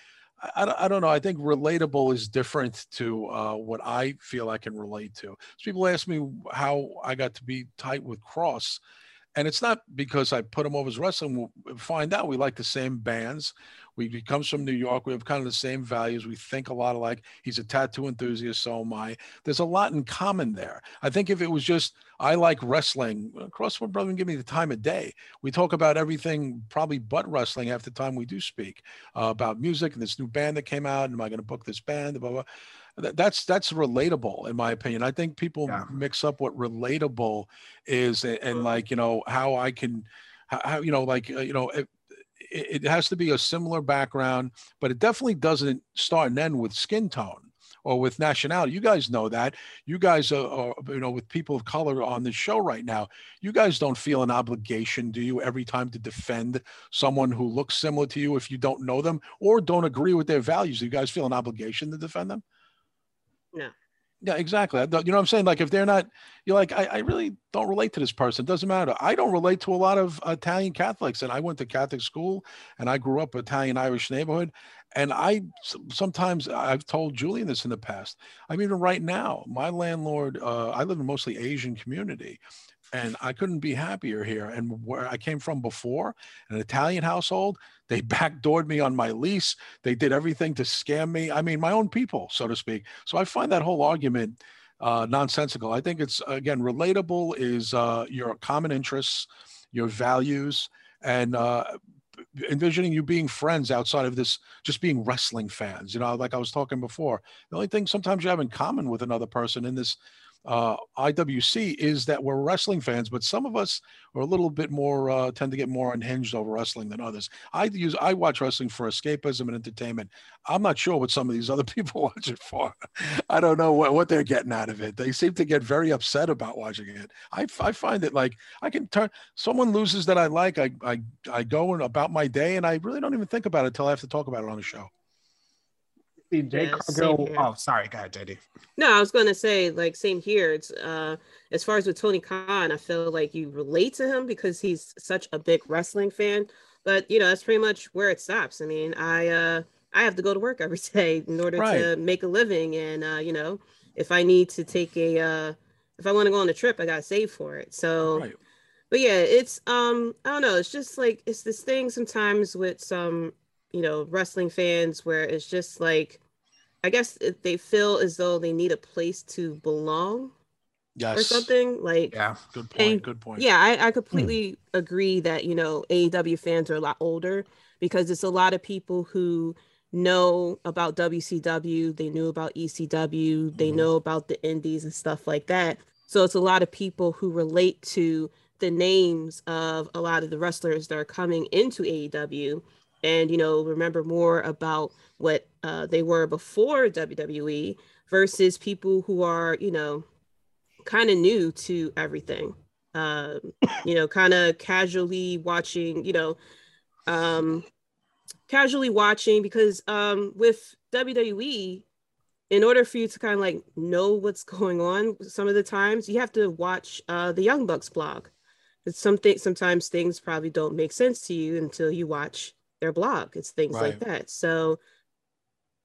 I, I, don't, know. I think relatable is different to uh, what I feel I can relate to. So people ask me how I got to be tight with Kross, and it's not because I put him over as wrestling. We'll find out we like the same bands. We he comes from New York. We have kind of the same values. We think a lot alike. He's a tattoo enthusiast, so am I. There's a lot in common there. I think if it was just I like wrestling, Crossword Brother give me the time of day. We talk about everything, probably but wrestling half the time we do speak uh, about music and this new band that came out. Am I going to book this band? Blah, blah. That's that's relatable in my opinion. I think people Yeah. mix up what relatable is and, and like you know how I can how, you know like uh, you know it it has to be a similar background, but it definitely doesn't start and end with skin tone or with nationality. You guys know that. You guys are, are you know with people of color on the show right now. You guys don't feel an obligation, do you, every time to defend someone who looks similar to you if you don't know them or don't agree with their values? Do you guys feel an obligation to defend them? No. Yeah, exactly. I You know what I'm saying? Like if they're not, you're like, I, I really don't relate to this person. It doesn't matter. I don't relate to a lot of Italian Catholics, and I went to Catholic school, and I grew up Italian Irish neighborhood, and I sometimes I've told Julian this in the past. I mean, right now, my landlord, uh, I live in a mostly Asian community, and I couldn't be happier here. And where I came from before, an Italian household, they *laughs* backdoored me on my lease. They did everything to scam me. I mean, my own people, so to speak. So I find that whole argument uh, nonsensical. I think it's again relatable is uh, your common interests, your values, and uh, envisioning you being friends outside of this just being wrestling fans. You know, like I was talking before, the only thing sometimes you have in common with another person in this uh, IWC is that we're wrestling fans, but some of us are a little bit more uh, tend to get more unhinged over wrestling than others. I use I watch wrestling for escapism and entertainment. I'm not sure what some of these *laughs* other people watch it for. I don't know what, what they're getting out of it. They seem to get very upset about watching it. I, I find it like I can turn someone loses that I like. I I I go and about my day and I really don't even think about it until I have to talk about it on the show. See, Jay Yeah, same Cargill. Oh, sorry, go ahead, JD. No, I was gonna say like same here. It's uh as far as with Tony Khan, I feel like you relate to him because he's such a big wrestling fan. But you know, that's pretty much where it stops. I mean, I uh I have to go to work every *laughs* day in order Right. to make a living. And uh, you know, if I need to take a uh if I want to go on a trip, I gotta save for it. So Right. but yeah, it's um I don't know, it's just like it's this thing sometimes with some, you know, wrestling fans where it's just like I guess it- they feel as though they need a place to belong Yes. or something like Yeah. Good point. And- good point. yeah, I, I completely agree that, you know, AEW fans are a lot older because it's a lot of people who know about WCW, they knew about ECW, they Mhm. know about the indies and stuff like that. So it's a lot of people who relate to the names of a lot of the wrestlers that are coming into AEW and you know remember more about what uh, they were before WWE versus people who are you know kind of new to everything. Um, you know kind of casually watching you know um, casually watching because um, with WWE in order for you to kind of like know what's going on some of the times you have to watch uh, the young bucks blog. It's something sometimes things probably don't make sense to you until you watch their blog it's things like that. So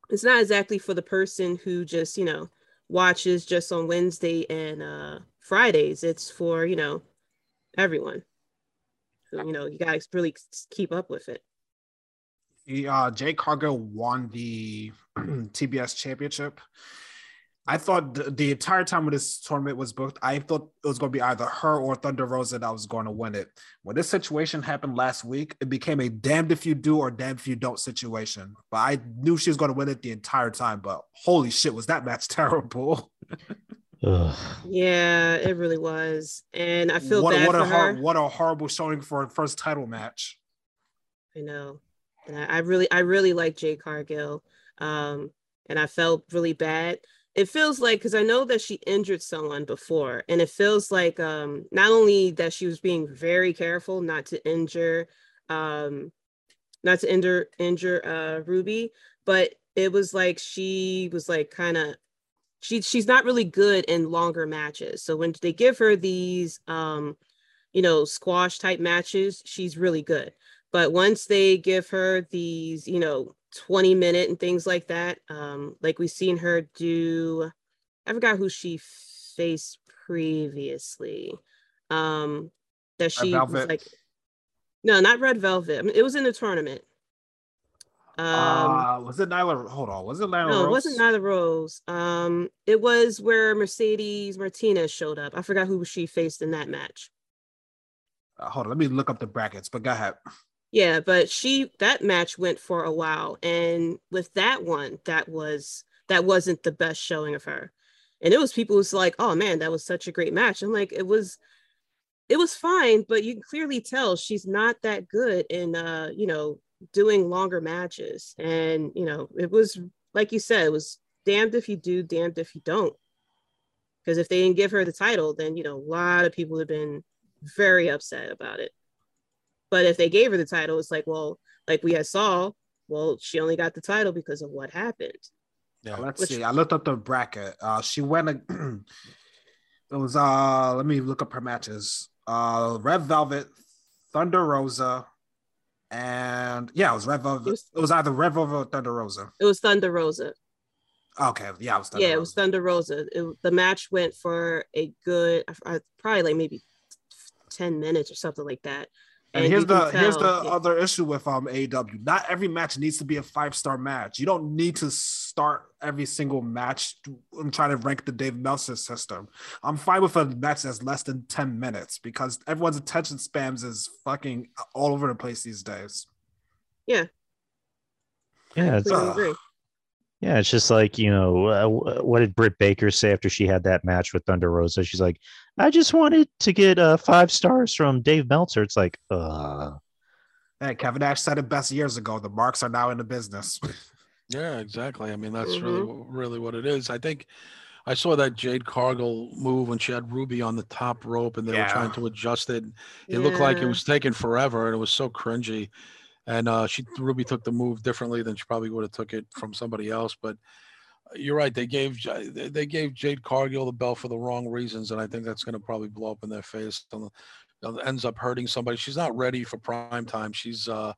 it's not exactly for the person who just you know watches just on wednesday and uh fridays. It's for you know everyone. So, you know you gotta really keep up with it. Uh, Jade Cargill won the *clears throat* TBS championship. I thought the, the entire time when this tournament was booked, I thought it was going to be either her or Thunder Rosa that was going to win it. When this situation happened last week, it became a damned if you do or damned if you don't situation. But I knew she was going to win it the entire time. But holy shit, was that match *laughs* terrible? Yeah it really was and i feel what, bad what for a her hor- what a horrible showing for a first title match. I know. And I, I really, I really like Jade Cargill. Um, and I felt really bad. It feels like because I know that she injured someone before, and it feels like um not only that she was being very careful not to injure um not to injure injure uh Ruby, but it was like she was like kind of she she's not really good in longer matches. So when they give her these um you know squash type matches, she's really good but once they give her these you know 20 minute and things like that um like we've seen her do i forgot who she faced previously um that she was like no not red velvet I mean, it was in the tournament um uh, was it Nyla? Hold on, was it Nyla? no, it wasn't Nyla Rose. Um, it was where Mercedes Martinez showed up. I forgot who she faced in that match. Uh, hold on, let me look up the brackets. But go ahead. Yeah, but she that match went for a while, and with that one, that was that wasn't the best showing of her, and it was people who's like, "Oh man, that was such a great match." I'm like, it was, it was fine, but you can clearly tell she's not that good in, uh, you know, doing longer matches, and you know, it was like you said, it was damned if you do, damned if you don't, because if they didn't give her the title, then you know, a lot of people would have been very upset about it. But if they gave her the title, it's like, well, like we had saw, well, she only got the title because of what happened. Yeah. Let's Which- see. I looked up the bracket. Uh, she went. a- *clears throat* it was. Uh, let me look up her matches. Uh, Red Velvet, Thunder Rosa, and yeah, it was Red Velvet. It was- It was either Red Velvet or Thunder Rosa. It was Thunder Rosa. Okay, yeah, it was Thunder yeah, it was Rosa. Thunder Rosa. It, the match went for a good, uh, probably like maybe ten minutes or something like that. And, you here's can the here's the yeah. other issue with um AEW. Not every match needs to be a five star match. You don't need to start every single match. I'm trying to rank the Dave Meltzer system. I'm fine with a match that's less than ten minutes because everyone's attention spans is fucking all over the place these days. Yeah, it's, Completely Ugh. agree. yeah, it's just like you know, uh, what did Britt Baker say after she had that match with Thunder Rosa? She's like, I just wanted to get uh, five stars from Dave Meltzer. It's like, uh, Hey, Kevin Nash said it best years ago. The marks are now in the business. *laughs* Yeah, exactly. I mean, that's really, Mhm. wh- really what it is. I think I saw that Jade Cargill move when she had Ruby on the top rope and they were trying to adjust it. It looked like it was taking forever and it was so cringy. And uh, she Ruby took the move differently than she probably would have took it from somebody else. But you're right. They gave they gave Jade Cargill the belt for the wrong reasons, and I think that's going to probably blow up in their face. and, ends up hurting somebody. She's not ready for prime time. She's uh,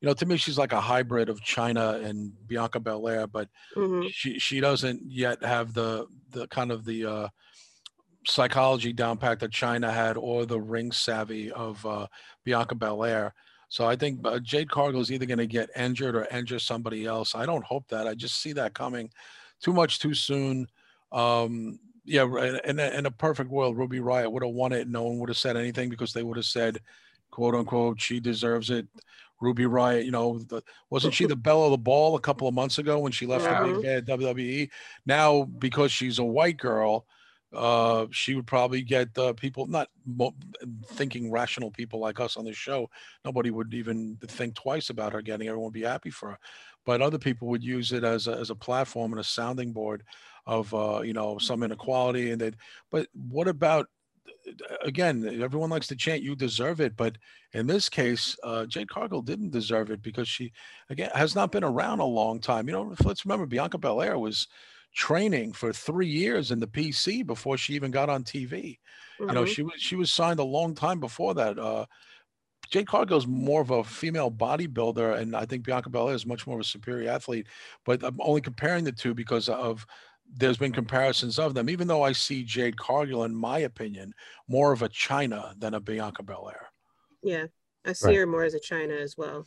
you know, to me, she's like a hybrid of Chyna and Bianca Belair, but Mhm. she she doesn't yet have the the kind of the uh, psychology down pat that Chyna had or the ring savvy of uh, Bianca Belair. So I think uh, Jade Cargill is either going to get injured or injure somebody else. I don't hope that. I just see that coming too much too soon. Um, yeah, in a, in a perfect world, Ruby Riot would have won it. No one would have said anything because they would have said, "quote unquote," she deserves it. Ruby Riot, you know, the, wasn't she the belle of the ball a couple of months ago when she left the big bad WWE? Now, because she's a white girl, uh, she would probably get uh, people not mo- thinking rational people like us on the show. Nobody would even think twice about her getting. Everyone would be happy for her, but other people would use it as a, as a platform and a sounding board of uh, you know some inequality. And that, but what about again? Everyone likes to chant, "You deserve it," but in this case, uh, Jade Cargill didn't deserve it because she again has not been around a long time. You know, let's remember Bianca Belair was training for three years in the PC before she even got on TV. You know, Mhm. she was she was signed a long time before that. Uh, Jade Cargill's more of a female bodybuilder, and I think Bianca Belair is much more of a superior athlete. But I'm only comparing the two because of there's been comparisons of them. Even though I see Jade Cargill, in my opinion, more of a Chyna than a Bianca Belair. Yeah, I see Right. her more as a Chyna as well.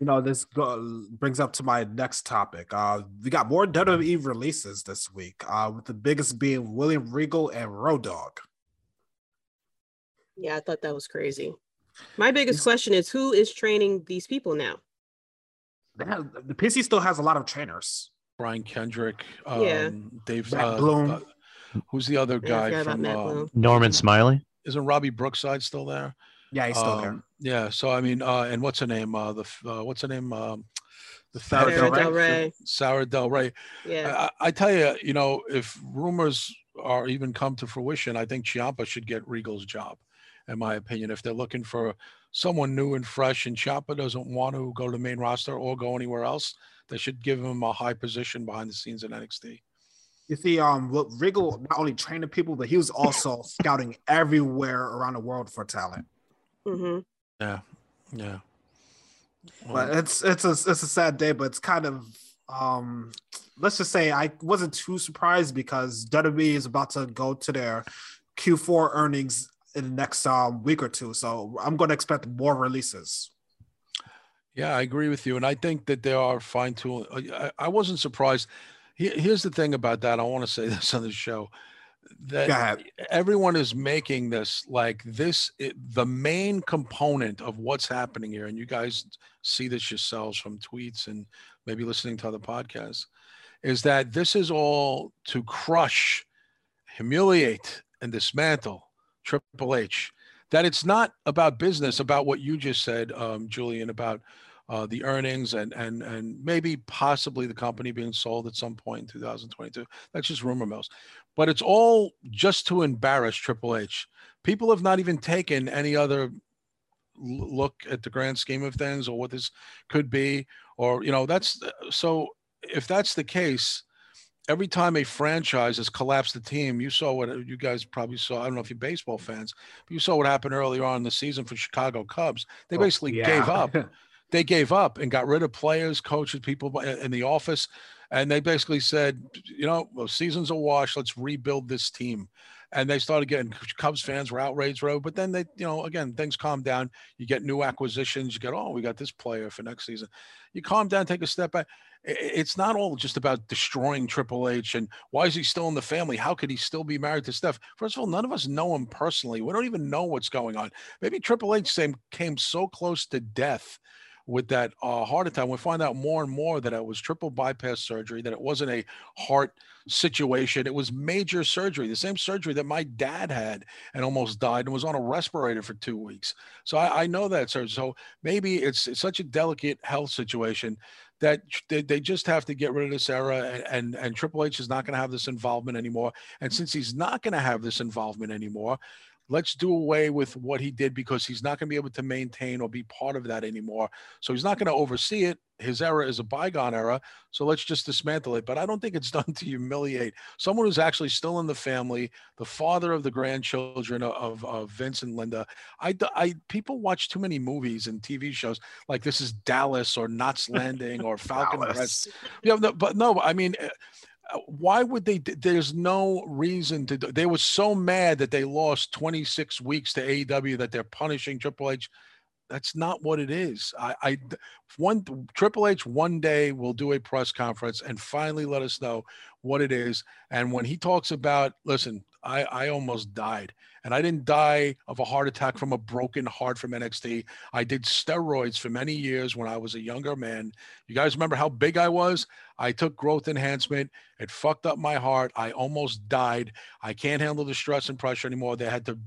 You know, this go, brings up to my next topic. Uh, we got more WWE releases this week, uh, with the biggest being William Regal and Road Dog. Yeah, I thought that was crazy. My biggest Is- question is who is training these people now? Have, the PC still has a lot of trainers. Brian Kendrick, um, Yeah. Dave, Matt uh, Bloom. uh, who's the other guy forgot from? Matt um, Norman Smiley. isn't Robbie Brookside still there? Yeah, he's still there. Um, Yeah. So I mean, uh, and what's her name? Uh, the uh, what's her name? Um, the Sarah Del Sarah Del Rey? Rey. Sarah Del Rey. Yeah. I, I tell you, you know, if rumors are even come to fruition, I think Ciampa should get Regal's job, in my opinion. If they're looking for someone new and fresh, and Ciampa doesn't want to go to the main roster or go anywhere else, they should give him a high position behind the scenes in NXT. You see, um, Regal not only training people, but he was also scouting everywhere around the world for talent. Hmm Yeah. Yeah. But it's it's a it's a sad day, but it's kind of um let's just say I wasn't too surprised because WWE is about to go to their Q4 earnings in the next um week or two. So I'm gonna expect more releases. Yeah, I agree with you, and I think that they are fine tune. I, I wasn't surprised. Here's the thing about that. I want to say this on the show that everyone is making this like this. It, the main component of what's happening here, and you guys see this yourselves from tweets and maybe listening to other podcasts, is that this is all to crush, humiliate, and dismantle Triple H. That it's not about business, about what you just said, um, Julian, about uh, the earnings and and and maybe possibly the company being sold at some point in 2022. That's just rumor mills, but it's all just to embarrass Triple H. People have not even taken any other look at the grand scheme of things or what this could be, or you know, that's so. If that's the case, every time a franchise has collapsed the team, you saw what you guys probably saw. I don't know if you're baseball fans, but you saw what happened earlier on in the season for Chicago Cubs. They Oh, basically gave up *laughs* they gave up and got rid of players, coaches, people in the office, and they basically said, you know, well, season's a wash. Let's rebuild this team. And they started getting Cubs fans were outraged, road. But then they, you know, again, things calm down. You get new acquisitions. You get, oh, we got this player for next season. You calm down, take a step back. It's not all just about destroying Triple H and why is he still in the family? How could he still be married to Steph? First of all, none of us know him personally. We don't even know what's going on. Maybe Triple H came so close to death with that uh, heart attack. We find out more and more that it was triple bypass surgery, that it wasn't a heart situation. It was major surgery, the same surgery that my dad had and almost died and was on a respirator for two weeks. So I, I know that surgery. So maybe it's, it's such a delicate health situation that they, they just have to get rid of this era and, and, and Triple H is not going to have this involvement anymore. And since he's not going to have this involvement anymore, let's do away with what he did because he's not going to be able to maintain or be part of that anymore. So he's not going to oversee it. His era is a bygone era. So let's just dismantle it. But I don't think it's *laughs* done to humiliate someone who's actually still in the family, the father of the grandchildren of, of, Vince and Linda. I, I people watch too many movies and TV shows like this is Dallas or Knots *laughs* Landing or Falcon. Crest. Yeah, no, but no, I mean, uh, Uh, why would they? There's no reason to. They were so mad that they lost 26 weeks to AEW that they're punishing Triple H. That's not what it is. I, I one Triple H one day will do a press conference and finally let us know what it is. And when he talks about, listen, I, I almost died. And I didn't die of a heart attack from a broken heart from NXT. I did steroids for many years when I was a younger man. You guys remember how big I was? I took growth enhancement. It fucked up my heart. I almost died. I can't handle the stress and pressure anymore. They had to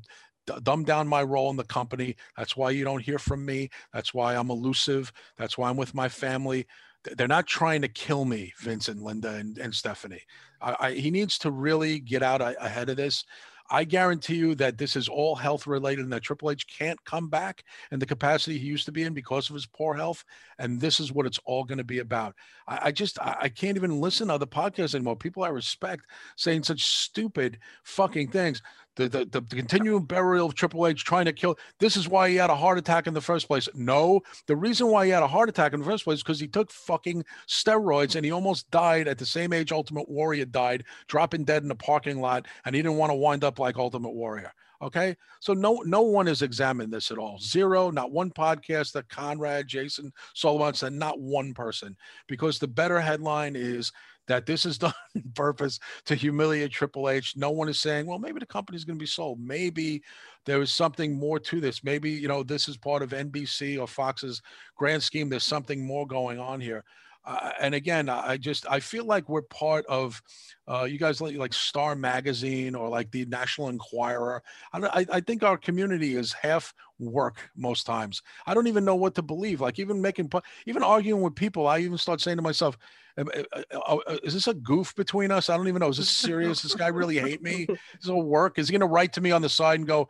dumb down my role in the company. That's why you don't hear from me. That's why I'm elusive. That's why I'm with my family. Th- They're not trying to kill me, Vincent, Linda, and, and Stephanie. I, I, he needs to really get out ahead of this. I guarantee you that this is all health related and that Triple H can't come back in the capacity he used to be in because of his poor health. And this is what it's all going to be about. I, I just, I, I can't even listen to other podcasts anymore. People I respect saying such stupid fucking things. The, the, the continuing burial of Triple H trying to kill. This is why he had a heart attack in the first place. No, the reason why he had a heart attack in the first place is because he took fucking steroids and he almost died at the same age Ultimate Warrior died, dropping dead in a parking lot, and he didn't want to wind up like Ultimate Warrior. Okay, so no no one has examined this at all. Zero, not one podcast that Conrad, Jason, Solomon said, not one person, because the better headline is that this is done *laughs* on purpose to humiliate Triple H. No one is saying, well, maybe the company's going to be sold. Maybe there is something more to this. Maybe, you know, this is part of NBC or Fox's grand scheme. There's something more going on here. Uh, and again, I just I feel like we're part of uh, you guys like like Star Magazine or like the National Enquirer. I, don't- I I think our community is half work most times. I don't even know what to believe. Like even making pu- even arguing with people, I even start saying to myself, "Am- uh, uh, uh, "Is this a goof between us? I don't even know. Is this serious? Does this guy really hate me? *laughs* This will work? Is he gonna write to me on the side and go,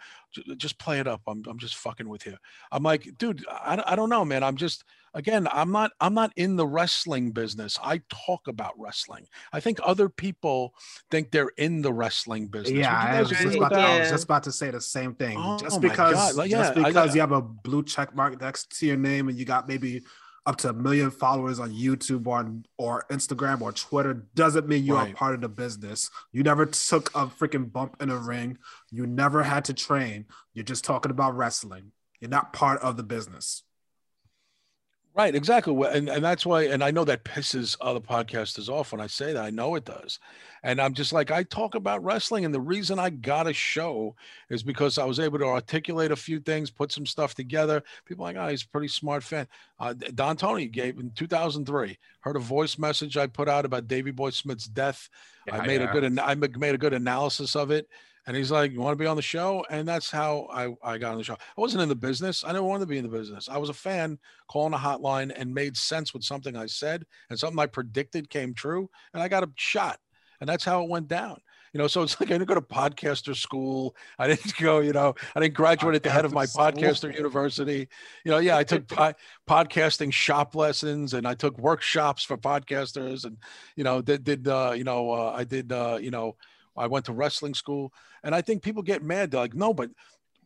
just play it up? I'm I'm just fucking with you." I'm like, dude, I, I don't know, man. I'm just again, I'm not I'm not in the wrestling business. I talk about wrestling. I think other people think they're in the wrestling business. Yeah, I was, just about to, just about to say the same thing. Oh just because, like, just yeah, I- because I- you have a blue check mark next to your name and you got maybe up to a million followers on YouTube or on, or Instagram or Twitter doesn't mean you are part of the business. You never took a freaking bump in a ring. You never had to train. You're just talking about wrestling. You're not part of the business. Right, exactly. And and that's why, and I know that pisses other podcasters off when I say that. I know it does. And I'm just like, I talk about wrestling, and the reason I got a show is because I was able to articulate a few things, put some stuff together. People are like, oh, he's a pretty smart fan. Uh, Don Tony gave in 2003, heard a voice message I put out about Davy Boy Smith's death. I Yeah, made a good, I made a good analysis of it. And he's like, "You want to be on the show?" And that's how I, I got on the show. I wasn't in the business. I never wanted to be in the business. I was a fan calling a hotline and made sense with something I said and something I predicted came true, and I got a shot. And that's how it went down. You know, so it's *laughs* like I didn't go to podcaster school. I didn't *laughs* go, you know, I didn't graduate at the head of my Podcaster university. You know, yeah, I took po- podcasting shop lessons and I took workshops for podcasters and, you know, did, did uh, you know, uh, I did, uh, you know, I went to wrestling school. And I think people get mad. They're like, no, but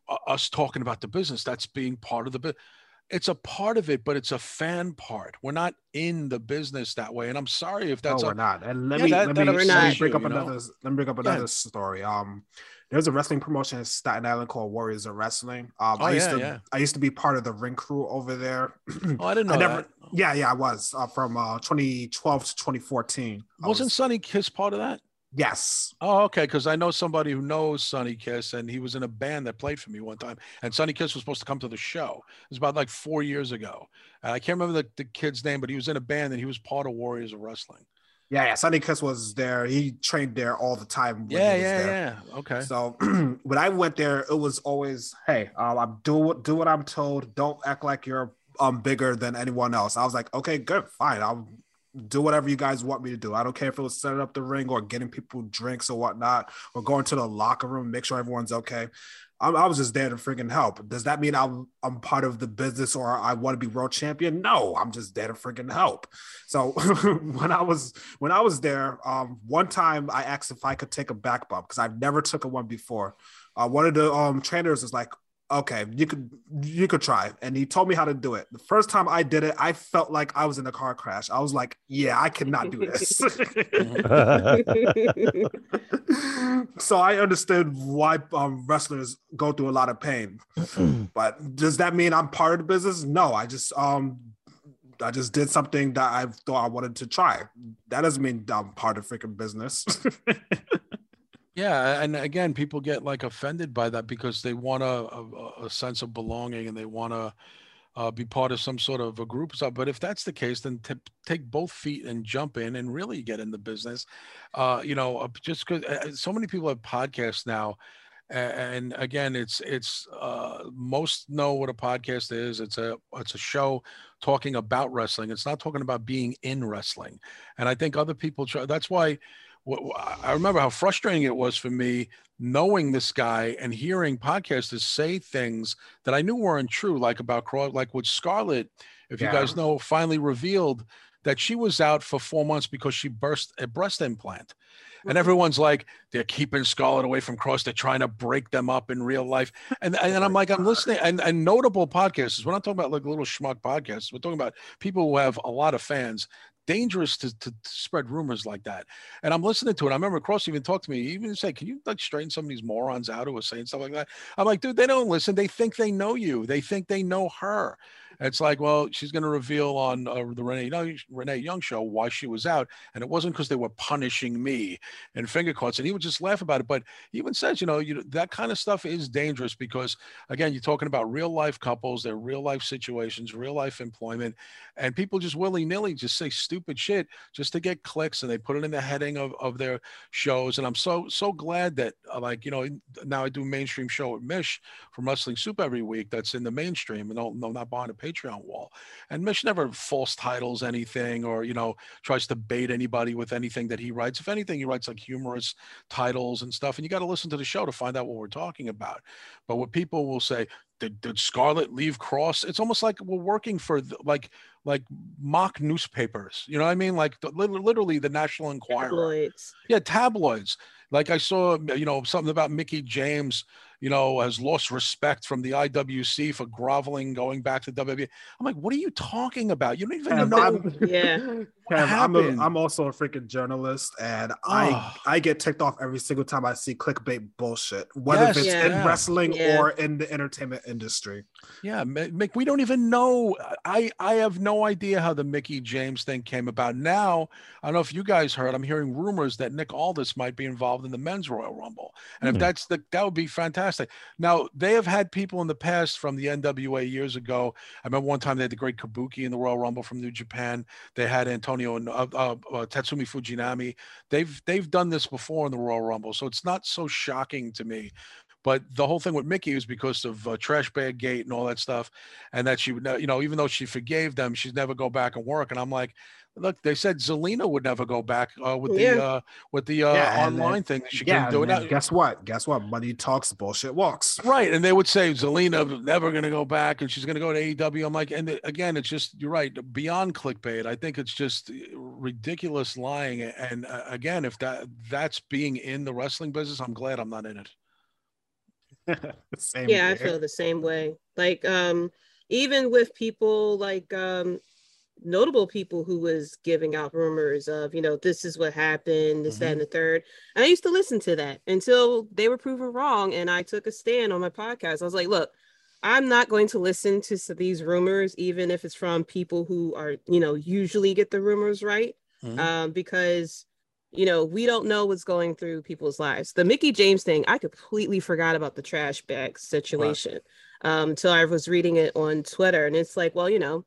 uh, us talking about the business, that's being part of the business. It's a part of it, but it's a fan part. We're not in the business that way. And I'm sorry if that's no, a, we're not. And let Yeah, me that- let me, let not. me bring up know? another let me bring up Yeah. another story. Um, there's a wrestling promotion in Staten Island called Warriors of Wrestling. Um, Oh, I used yeah, to yeah. I used to be part of the ring crew over there. *clears throat* oh, I didn't know I never, that. yeah, yeah, I was uh, from uh, 2012 to 2014. Wasn't was- Sonny Kiss part of that? Yes, Oh, okay. Because I know somebody who knows Sonny Kiss, and he was in a band that played for me one time. And Sonny Kiss was supposed to come to the show. It was about like four years ago. And I can't remember the, the kid's name, but he was in a band and he was part of Warriors of Wrestling. yeah, yeah. Sonny Kiss was there. He trained there all the time. when he Yeah, was yeah, there. yeah. Okay. So *clears throat* when I went there, it was always, hey, um, I'm do what do what I'm told. Don't act like you're um bigger than anyone else. I was like, okay, good, fine. I'll do whatever you guys want me to do. I don't care if it was setting up the ring or getting people drinks or whatnot, or going to the locker room, make sure everyone's okay. I, I was just there to freaking help. Does that mean I'm I'm part of the business or I want to be world champion? No, I'm just there to freaking help. So *laughs* when I was when I was there, um, one time I asked if I could take a back bump because I've never took a one before. Uh, one of the um, trainers was like, "Okay, you could you could try," and he told me how to do it. The first time I did it, I felt like I was in a car crash. I was like, "Yeah, I cannot do this." *laughs* *laughs* so I understood why um, wrestlers go through a lot of pain. *clears throat* but does that mean I'm part of the business? No, I just um I just did something that I thought I wanted to try. That doesn't mean I'm part of freaking business. *laughs* Yeah, and again, people get like offended by that because they want a, a, a sense of belonging and they want to uh, be part of some sort of a group. something. But if that's the case, then t- take both feet and jump in and really get in the business. Uh, you know, uh, just because so many people have podcasts now, a- and again, it's it's uh, most know what a podcast is. It's a it's a show talking about wrestling. It's not talking about being in wrestling. And I think other people try. That's why. I remember how frustrating it was for me knowing this guy and hearing podcasters say things that I knew weren't true, like about Kross, like with Scarlett, if Yeah. you guys know, finally revealed that she was out for four months because she burst a breast implant. And mm-hmm. everyone's like, they're keeping Scarlett away from Kross. They're trying to break them up in real life. And, and I'm like, I'm listening. And, and notable podcasters, we're not talking about like little schmuck podcasts. We're talking about people who have a lot of fans. Dangerous to, to, spread rumors like that. And I'm listening to it. I remember Kross even talked to me, he even say, Can you like straighten some of these morons out who are saying stuff like that? I'm like, dude, they don't listen. They think they know you. They think they know her. It's like, well, she's going to reveal on uh, the Renee Young, Renee Young show why she was out, and it wasn't because they were punishing me and finger cuts. And he would just laugh about it. But he even says, you know, you know, that kind of stuff is dangerous because, again, you're talking about real life couples, their real life situations, real life employment, and people just willy nilly just say stupid shit just to get clicks, and they put it in the heading of of their shows. And I'm so so glad that, uh, like, you know, now I do mainstream show with Mish from Wrestling Soup every week. That's in the mainstream, and no, no, not a Patreon wall. And Mitch never false titles anything, or you know, tries to bait anybody with anything that he writes. If anything, he writes like humorous titles and stuff. And you got to listen to the show to find out what we're talking about. But what people will say, did, did Scarlett leave Kross? It's almost like we're working for the, like like mock newspapers. You know what I mean? Like the, literally the National Enquirer. Tabloids. Yeah, tabloids. Like I saw, you know, something about Mickie James, you know, has lost respect from the IWC for groveling, going back to WWE. I'm like, what are you talking about? You don't even know. Yeah. *laughs* Kev, I'm, a, happened? I'm also a freaking journalist, and I Oh. I get ticked off every single time I see clickbait bullshit, whether Yes, it's Yeah. in wrestling Yeah. or in the entertainment industry. Yeah, Mick, we don't even know. I I have no idea how the Mickie James thing came about. Now, I don't know if you guys heard. I'm hearing rumors that Nick Aldis might be involved in the men's Royal Rumble, and if Hmm. that's the that would be fantastic. Now they have had people in the past from the NWA years ago. I remember one time they had the great Kabuki in the Royal Rumble from New Japan. They had Antonio and uh, uh, uh, Tatsumi Fujinami. They've they've done this before in the Royal Rumble, so it's not so shocking to me. But the whole thing with Mickie was because of uh, trash bag gate and all that stuff, and that she would, you know, even though she forgave them, she'd never go back and work. And I'm like, look, they said Zelina would never go back uh, with the uh, with the uh, Yeah, and then- online thing. She yeah, couldn't do it. and Now- guess what? Guess what? Money talks, bullshit walks. Right, and they would say Zelina never going to go back, and she's going to go to AEW. I'm like, and it- again, it's just you're right. Beyond clickbait, I think it's just ridiculous lying. And uh, again, if that that's being in the wrestling business, I'm glad I'm not in it. *laughs* Same yeah i feel the same way like um even with people like um notable people who was giving out rumors of you know this is what happened this that and the third. And i used to listen to that until they were proven wrong and i took a stand on my podcast. I was like look i'm not going to listen to these rumors even if it's from people who are you know usually get the rumors right. Mhm. um, because you know we don't know what's going through people's lives. The Mickie James thing, I completely forgot about the trash bag situation um, until I was reading it on Twitter, and it's like, well, you know,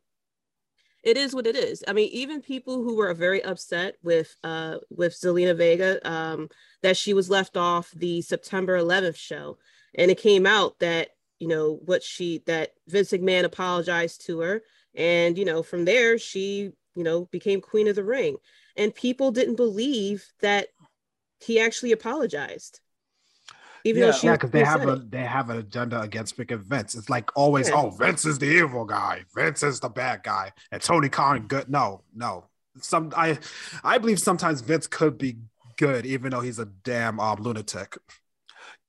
it is what it is. I mean, even people who were very upset with uh, with Zelina Vega um, that she was left off the September 11th show, and it came out that you know what she that Vince McMahon apologized to her, and you know from there she you know became Queen of the Ring and people didn't believe that he actually apologized. Even Yeah. though she Yeah, because they have a it. they have an agenda against freaking Vince. It's like always, Yeah. oh, Vince is the evil guy. Vince is the bad guy, and Tony Khan good. No, no. Some I I believe sometimes Vince could be good, even though he's a damn um, lunatic.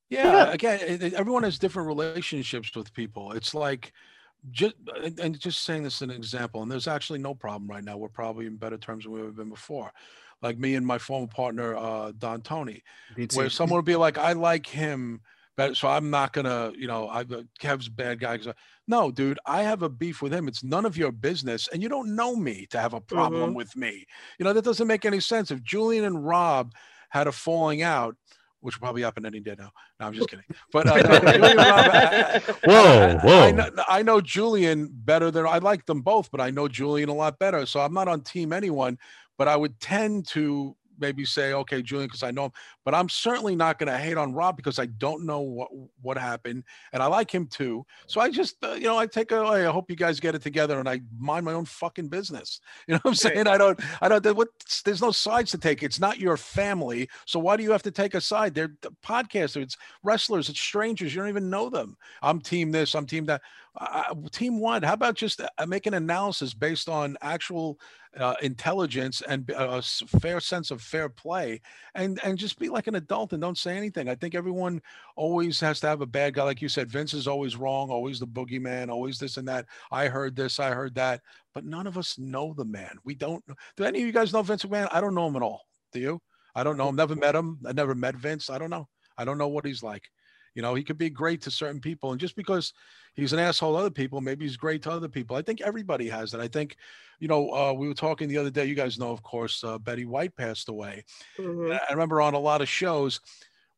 Yeah, again, it- it- everyone has different relationships with people. It's like just and and just saying this as an example, and there's actually no problem right now. We're probably in better terms than we've ever been before. Like me and my former partner, uh, Don Tony, where *laughs* someone would be like, I like him better, so I'm not gonna, you know, I Kev's bad guy. I-" No, dude, I have a beef with him. It's none of your business, and you don't know me to have a problem with me. You know that doesn't make any sense. If Julian and Rob had a falling out, which will probably happen any day now. No, I'm just kidding. *laughs* But uh, no, Julian Rob- I- Whoa, I, whoa. know, I know Julian better than I like them both, but I know Julian a lot better. So I'm not on team anyone, but I would tend to maybe say, okay, Julian, because I know him. But I'm certainly not going to hate on Rob because I don't know what what happened, and I like him too. So I just, uh, you know, I take a. I hope you guys get it together, and I mind my own fucking business. *laughs* You know what I'm saying? I don't. I don't. What? There's no sides to take. It's not your family. So why do you have to take a side? They're the podcasters. It's wrestlers. It's strangers. You don't even know them. I'm team this. I'm team that. Uh, team one. How about just uh, make an analysis based on actual uh, intelligence and uh, a s- fair sense of fair play, and and just be like an adult and don't say anything. I think everyone always has to have a bad guy, like you said. Vince is always wrong, always the boogeyman, always this and that. I heard this, I heard that, but none of us know the man. We don't. Do any of you guys know Vince McMahon? I don't know him at all. Do you? I don't know him. Never met him. I never met Vince. I don't know. I don't know what he's like. You know, he could be great to certain people, and just because he's an asshole to other people, maybe he's great to other people. I think everybody has that. I think, you know, uh, we were talking the other day. You guys know, of course, uh, Betty White passed away. Mhm. I remember on a lot of shows,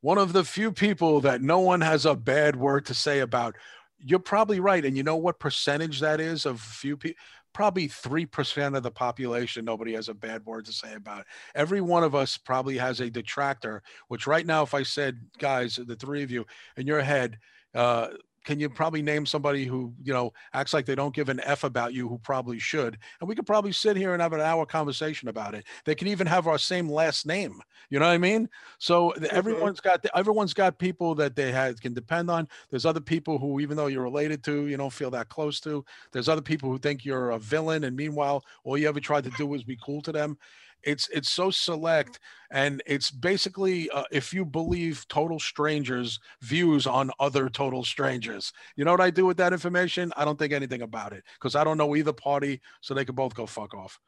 one of the few people that no one has a bad word to say about. You're probably right, and you know what percentage that is of few people. Probably three percent of the population. Nobody has a bad word to say about. It. Every one of us probably has a detractor. Which right now, if I said, guys, the three of you in your head, uh, can you probably name somebody who you know acts like they don't give an f about you who probably should? And we could probably sit here and have an hour conversation about it. They can even have our same last name. You know what i mean? So the- mm-hmm. everyone's got everyone's got people that they had can depend on. There's other people who even though you're related to you don't feel that close to. There's other people who think you're a villain and meanwhile all you ever tried to do was be cool to them it's it's so select and it's basically uh, if you believe total strangers views on other total strangers. You know what i do with that information? I don't think anything about it because i don't know either party so they can both go fuck off.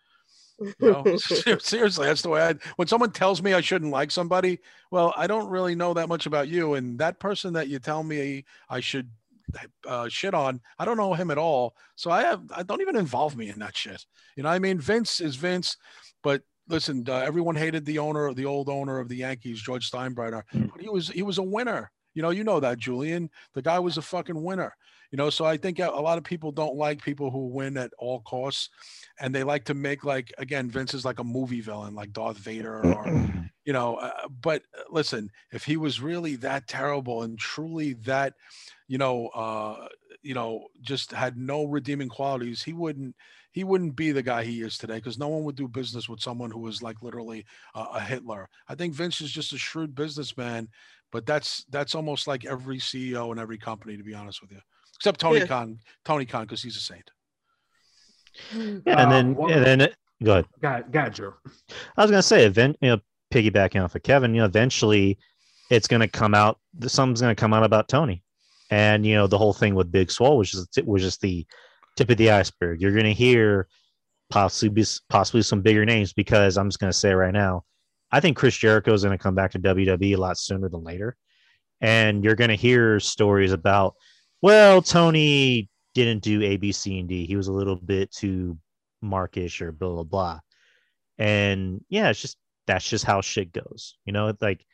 You know? *laughs* *laughs* Seriously that's the way i when someone tells me i shouldn't like somebody well i don't really know that much about you and that person that you tell me i should uh, shit on i don't know him at all. So i have i don't even involve me in that shit. You know i mean? Vince is vince but listen uh, everyone hated the owner the old owner of the yankees george steinbrenner but he was he was a winner. You know you know that julian. The guy was a fucking winner. You know so i think a a lot of people don't like people who win at all costs and they like to make like again vince is like a movie villain like darth vader or *clears throat* you know uh, but uh, listen if he was really that terrible and truly that you know uh you know just had no redeeming qualities he wouldn't he wouldn't be the guy he is today because no one would do business with someone who was like literally a, a hitler i think vince is just a shrewd businessman but that's that's almost like every ceo in every company to be honest with you except tony Yeah. khan tony khan because he's a saint Yeah, and Uh, then one- and then it, go ahead. Got, got Drew. I was gonna say, event, you know, piggybacking off of Kevin, you know, eventually it's gonna come out. Something's gonna come out about Tony, and you know, the whole thing with Big Swole was just was just the tip of the iceberg. You're gonna hear possibly possibly some bigger names because I'm just gonna say right now, I think Chris Jericho is gonna come back to WWE a lot sooner than later, and you're gonna hear stories about, well, Tony didn't do A, B, C, and D. He was a little bit too markish or blah blah blah and yeah it's just that's just how shit goes you know like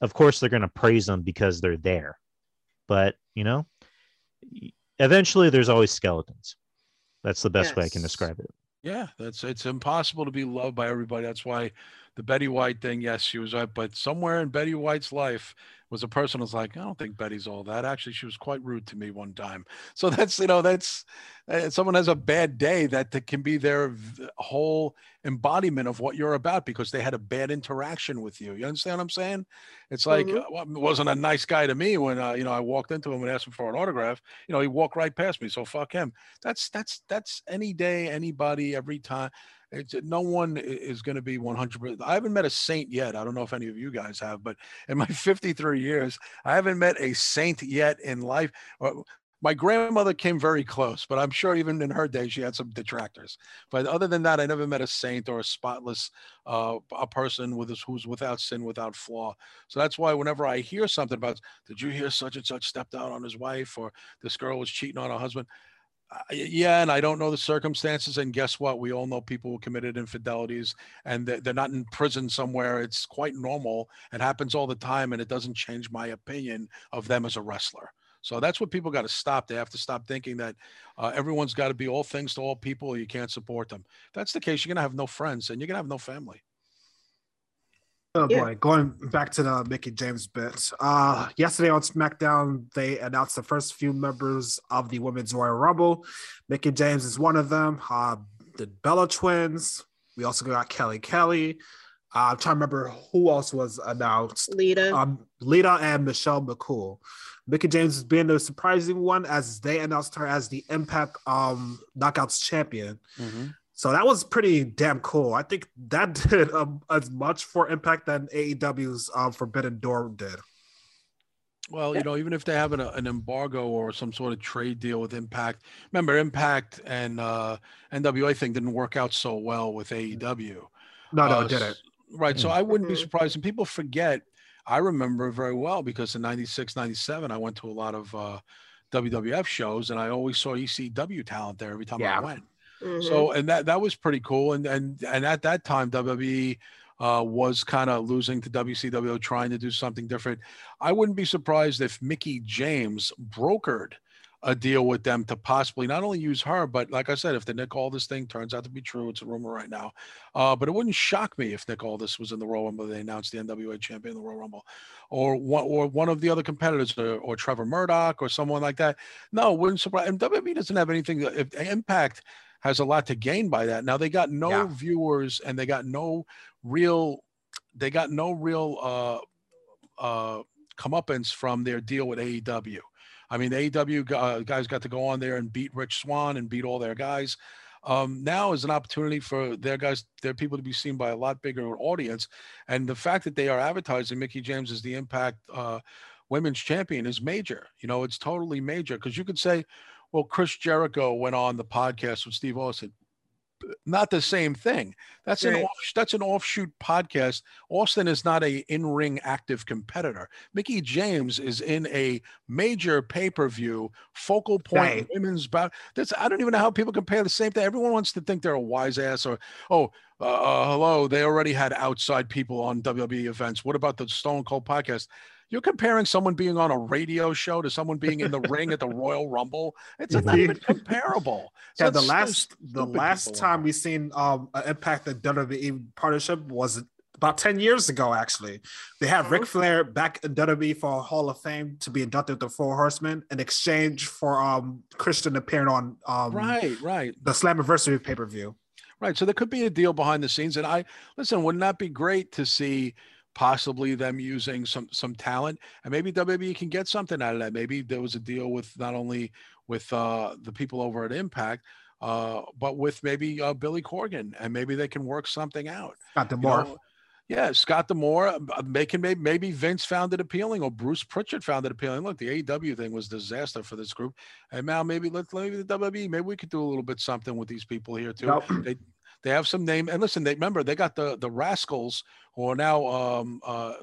of course they're going to praise them because they're there but you know eventually there's always skeletons. That's the best way i can describe it. Yeah, that's it's impossible to be loved by everybody. That's why the Betty White thing, yes, she was right, but somewhere in Betty White's life was a person who was like, I don't think Betty's all that. Actually, she was quite rude to me one time. *laughs* So that's you know that's uh, someone has a bad day that, that can be their whole embodiment of what you're about because they had a bad interaction with you. You understand what I'm saying? It's like Mhm. uh, well, wasn't a nice guy to me when uh, you know I walked into him and asked him for an autograph. You know, he walked right past me. So fuck him that's that's that's any day anybody every time it's no one is going to be 100 i haven't met a saint yet i don't know if any of you guys have but in my *laughs* 53 years i haven't met a saint yet in life my grandmother came very close but i'm sure even in her day she had some detractors but other than that i never met a saint or a spotless uh, a person with who's without sin without flaw so that's why whenever i hear something about did you hear such and such stepped out on his wife or this girl was cheating on her husband? Uh, yeah, and I don't know the circumstances. And guess what? We all know people who committed infidelities, and they're not in prison somewhere. It's quite normal. It happens all the time, and it doesn't change my opinion of them as a wrestler. So that's what people got to stop. They have to stop thinking that uh, everyone's got to be all things to all people. You can't support them. If that's the case. You're gonna have no friends, and you're gonna have no family. Oh Yeah. boy, going back to the Mickie James bit. Uh yesterday on SmackDown, they announced the first few members of the Women's Royal Rumble. Mickie James is one of them. Uh the Bella twins. We also got Kelly Kelly. Uh, I'm trying to remember who else was announced. Lita. Um, Lita and Michelle McCool. Mickie James is being the surprising one as they announced her as the Impact um Knockouts champion. So that was pretty damn cool. I think that *laughs* did um, as much for Impact than AEW's um, Forbidden Door did. Well, you know, even if they have an, an embargo or some sort of trade deal with Impact, remember Impact and uh, NWA thing didn't work out so well with AEW. No, no, Uh, it didn't. s- Right. So I wouldn't be Mhm. surprised. And people forget, I remember very well because in 96, 97, I went to a lot of uh, WWF shows and I always saw ECW talent there every time Yeah. I went. Mhm. So, and that, that was pretty cool. And, and, and at that time, WWE uh, was kind of losing to WCW, trying to do something different. I wouldn't be surprised if Mickie James brokered a deal with them to possibly not only use her, but like I said, if the Nick Aldis thing turns out to be true, it's a rumor right now. Uh, but it wouldn't shock me if Nick Aldis was in the Royal Rumble. They announced the NWA champion in the Royal Rumble, or one or one of the other competitors, or, or Trevor Murdoch, or someone like that. No, wouldn't surprise. And WWE doesn't have anything. that- If Impact has a lot to gain by that. Now they got no Yeah. viewers and they got no real. They got no real uh, uh, comeuppance from their deal with AEW. I mean, the AEW uh, guys got to go on there and beat Rich Swann and beat all their guys. Um, now is an opportunity for their guys, their people to be seen by a lot bigger audience. And the fact that they are advertising Mickie James as the Impact uh, Women's Champion is major. You know, it's totally major because you could say, well, Chris Jericho went on the podcast with Steve Austin. Not the same thing. That's an off, that's an offshoot podcast. Austin is not a in-ring active competitor. Mickie James is in a major pay-per-view focal point Right. women's bout. That's I don't even know how people compare the same thing. Everyone wants to think they're a wise ass or oh uh, uh, hello they already had outside people on WWE events. What about the Stone Cold podcast? You're comparing someone being on a radio show to someone being in the ring at the *laughs* Royal Rumble. It's not even comparable. *laughs* So Yeah, the it's so last the last time are. we seen um an Impact and WWE partnership was about 10 years ago, actually. They had Ric Flair back in WWE for a Hall of Fame to be inducted with the Four Horsemen in exchange for um Christian appearing on um right, right. the Slammiversary pay per view. Right. So there could be a deal behind the scenes. And I listen, wouldn't that be great to see possibly them using some some talent and maybe WWE can get something out of that. Maybe there was a deal with not only with uh the people over at Impact, uh, but with maybe uh, Billy Corgan and maybe they can work something out. Scott the you know? yeah, Scott D'Amore, uh, making maybe maybe Vince found it appealing or Bruce Pritchard found it appealing. Look, the AEW thing was disaster for this group, and now maybe let's maybe the WWE maybe we could do a little bit something with these people here too. Yep. They they have some name and listen. They remember they got the the Rascals who are now um uh,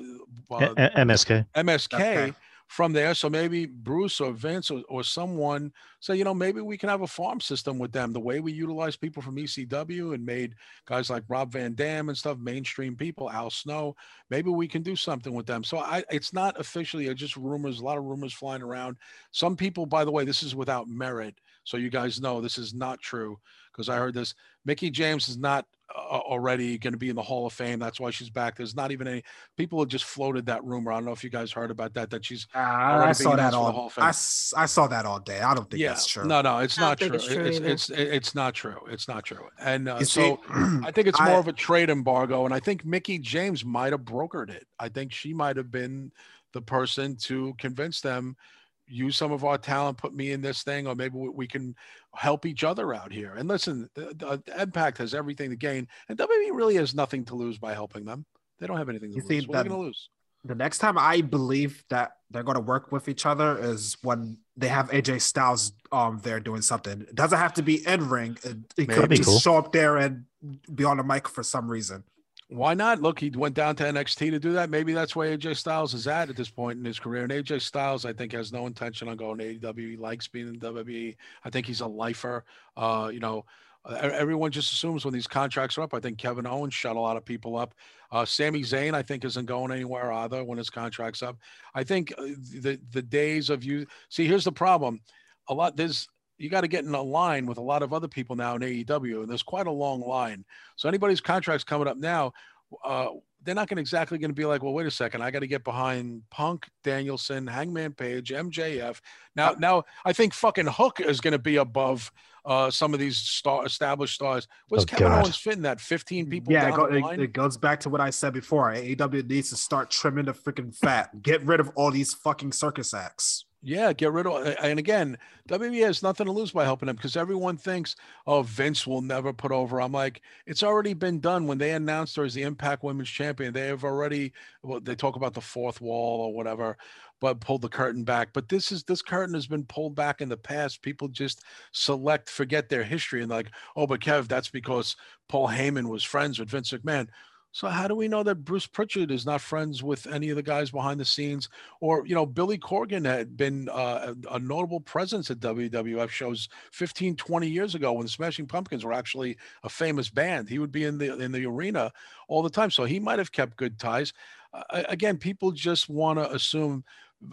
uh A- A- MSK. MSK Okay. from there. So maybe Bruce or Vince or, or someone say, you know, maybe we can have a farm system with them. The way we utilize people from ECW and made guys like Rob Van Dam and stuff, mainstream people, Al Snow, maybe we can do something with them. So I, it's not officially it's just rumors, a lot of rumors flying around. Some people, by the way, this is without merit. So you guys know this is not true because I heard this. Mickie James is not uh, already going to be in the Hall of Fame. That's why she's back. There's not even any people have just floated that rumor. I don't know if you guys heard about that. That she's Uh, I saw that announced Hall all of Fame. I, s- I saw that all day. I don't think yeah, that's true. no, no, it's don't true. it's true It's either. it's it's not true. It's not true. And uh, so see, *clears throat* I think it's I- more of a trade embargo, and I think Mickie James might have brokered it. I think she might have been the person to convince them use some of our talent, put me in this thing, or maybe we, we can help each other out here. And listen, the, the Impact has everything to gain, and WWE really has nothing to lose by helping them. They don't have anything to You lose. see, What are that- going to lose? the next time I believe that they're going to work with each other is when they have AJ Styles um there doing something. It doesn't have to be in ring. It, it could be just cool. show up there and be on the mic for some reason. Why not? Look, he went down to NXT to do that. Maybe that's where AJ Styles is at at this point in his career. And AJ Styles, I think, has no intention on going to AEW. He likes being in WWE. I think he's a lifer. Uh, you know, everyone just assumes when these contracts are up. I think Kevin Owens shut a lot of people up. Uh, Sami Zayn, I think, isn't going anywhere either when his contract's up. I think uh, the the days of you see. Here's the problem. A lot there's you got to get in a line with a lot of other people now in AEW, and there's quite a long line. So anybody's contract's coming up now, uh, they're not going exactly going to be like, well, wait a second, I got to get behind Punk, Danielson, Hangman Page, MJF. Now, now I think fucking Hook is going to be above uh, some of these star established stars. Where's Oh, Kevin God. Owens fitting that 15 people Yeah, go, the it, line? it goes back to what I said before. AEW needs to start trimming the freaking fat. Get rid of all these fucking circus acts. Yeah, get rid of and again, WWE has nothing to lose by helping them because everyone thinks, oh, Vince will never put over. I'm like, it's already been done when they announced her as the Impact Women's Champion. They have already well, they talk about the fourth wall or whatever, but pulled the curtain back. But this is this curtain has been pulled back in the past. People just select, forget their history, and like, oh, but Kev, that's because Paul Heyman was friends with Vince McMahon. So how do we know that Bruce Pritchard is not friends with any of the guys behind the scenes? Or you know, Billy Corgan had been uh, a, notable presence at WWF shows 15, 20 years ago when the Smashing Pumpkins were actually a famous band. He would be in the in the arena all the time, so he might have kept good ties. Uh, again, people just want to assume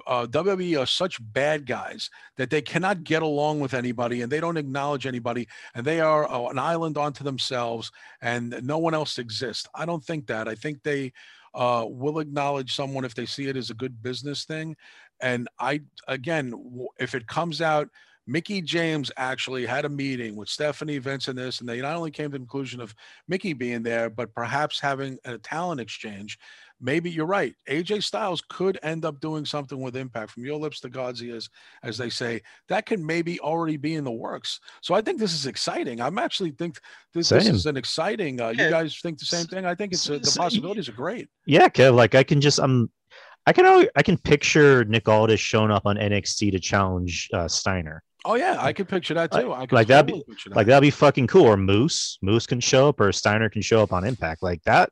uh, WWE are such bad guys that they cannot get along with anybody and they don't acknowledge anybody and they are uh, an island unto themselves and no one else exists. I don't think that. I think they uh, will acknowledge someone if they see it as a good business thing. And I, again, if it comes out, Mickie James actually had a meeting with Stephanie Vince and this, and they not only came to the conclusion of Mickey being there, but perhaps having a talent exchange. Maybe you're right. AJ Styles could end up doing something with Impact from your lips to God's ears, as they say. That can maybe already be in the works. So I think this is exciting. I'm actually think this, this is an exciting. Uh, Yeah. You guys think the same thing? I think it's uh, the possibilities are great. Yeah, Kev. Like I can just um, I can always, I can picture Nick Aldis showing up on NXT to challenge uh, Steiner. Oh yeah, I could picture that too. I could Like that'd be that. like that'd be fucking cool. Or Moose, Moose can show up, or Steiner can show up on Impact. Like that,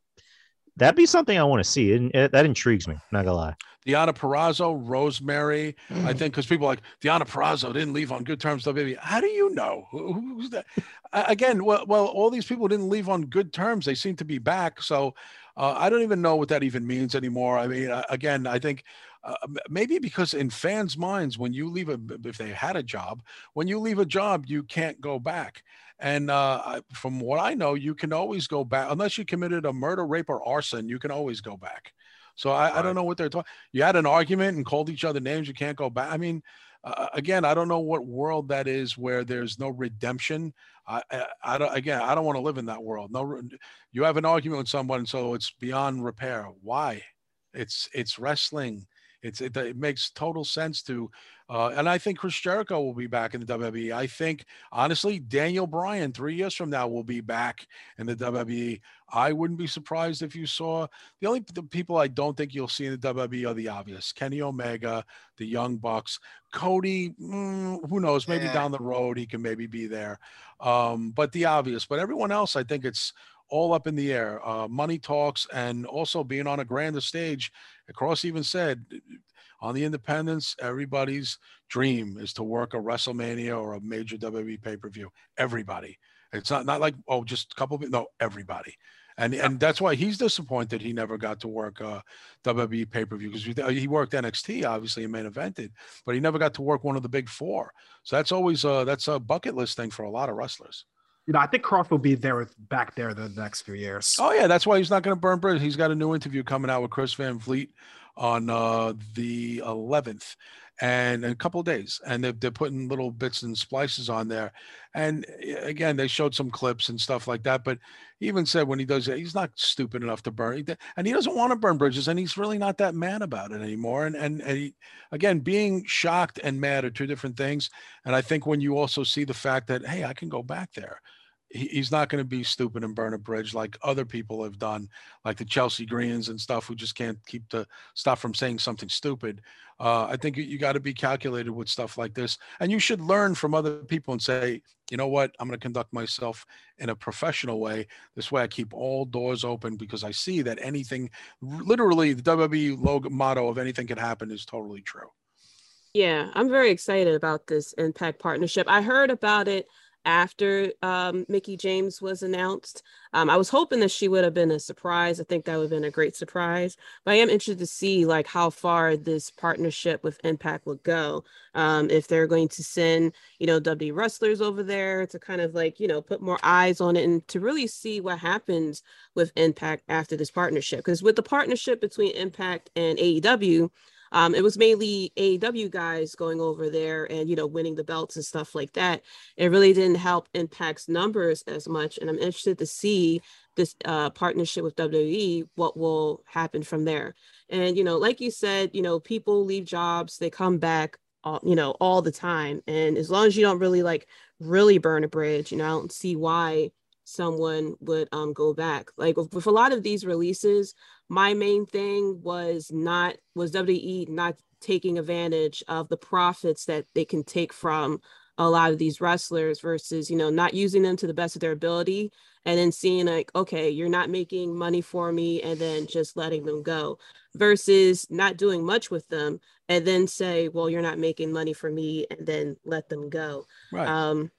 that'd be something I want to see. And that intrigues me. Not gonna lie. Deonna Purrazzo, Rosemary. I Mm. think because people are like Deonna Purrazzo didn't leave on good terms. with WWE. How do you know? Who- Who's that? Again, well, well, all these people didn't leave on good terms. They seem to be back. So uh, I don't even know what that even means anymore. I mean, uh, again, I think uh, maybe because in fans' minds, when you leave a, if they had a job, when you leave a job, you can't go back. And uh, from what I know, you can always go back unless you committed a murder, rape, or arson. You can always go back. So I, I don't know what they're talking. You had an argument and called each other names. You can't go back. I mean, uh, again, I don't know what world that is where there's no redemption. I, I, I don't. Again, I don't want to live in that world. No, you have an argument with someone, so it's beyond repair. Why? It's it's wrestling. It's it, it makes total sense to, uh, and I think Chris Jericho will be back in the WWE. I think honestly, Daniel Bryan three years from now will be back in the WWE. I wouldn't be surprised if you saw the only the people I don't think you'll see in the WWE are the obvious: Kenny Omega, the Young Bucks, Cody. mm, who knows? Maybe Yeah. down the road he can maybe be there. Um, but the obvious. But everyone else, I think it's all up in the air. Uh, money talks, and also being on a grander stage. Kross even said on the independents, everybody's dream is to work a WrestleMania or a major WWE pay per view. Everybody. It's not not like oh, just a couple of no, everybody. And and that's why he's disappointed he never got to work uh, WWE pay per view because he worked NXT obviously and main evented, but he never got to work one of the big four. So that's always uh that's a bucket list thing for a lot of wrestlers. You know, I think Kross will be there with back there the next few years. Oh yeah, that's why he's not going to burn bridges. He's got a new interview coming out with Chris Van Vliet on uh, the 11th, and a couple days, and they're, they're putting little bits and splices on there. And uh, again, they showed some clips and stuff like that. But he even said when he does it, he's not stupid enough to burn, and he doesn't want to burn bridges, and he's really not that mad about it anymore. And and, and he, again, being shocked and mad are two different things. And I think when you also see the fact that hey, I can go back there he, he's not going to be stupid and burn a bridge like other people have done, like the Chelsea Greens and stuff who just can't keep the stop from saying something stupid. Uh, I think you, you got to be calculated with stuff like this, and you should learn from other people and say, you know what, I'm going to conduct myself in a professional way. This way, I keep all doors open because I see that anything, literally, the WWE logo motto of anything can happen is totally true. Yeah, I'm very excited about this Impact partnership. I heard about it after um, Mickie James was announced. Um, I was hoping that she would have been a surprise. I think that would have been a great surprise. But I am interested to see like how far this partnership with Impact will go. Um, if they're going to send, you know, WWE wrestlers over there to kind of like, you know, put more eyes on it and to really see what happens with Impact after this partnership. Because with the partnership between Impact and AEW, um, it was mainly AEW guys going over there and you know winning the belts and stuff like that. It really didn't help Impact's numbers as much, and I'm interested to see this uh, partnership with WWE, what will happen from there. And you know, like you said, you know, people leave jobs, they come back, all, you know, all the time, and as long as you don't really like really burn a bridge, you know, I don't see why someone would um go back like with, with, a lot of these releases my main thing was not was WWE not taking advantage of the profits that they can take from a lot of these wrestlers versus you know not using them to the best of their ability and then seeing like okay you're not making money for me and then just letting them go versus not doing much with them and then say well you're not making money for me and then let them go right. um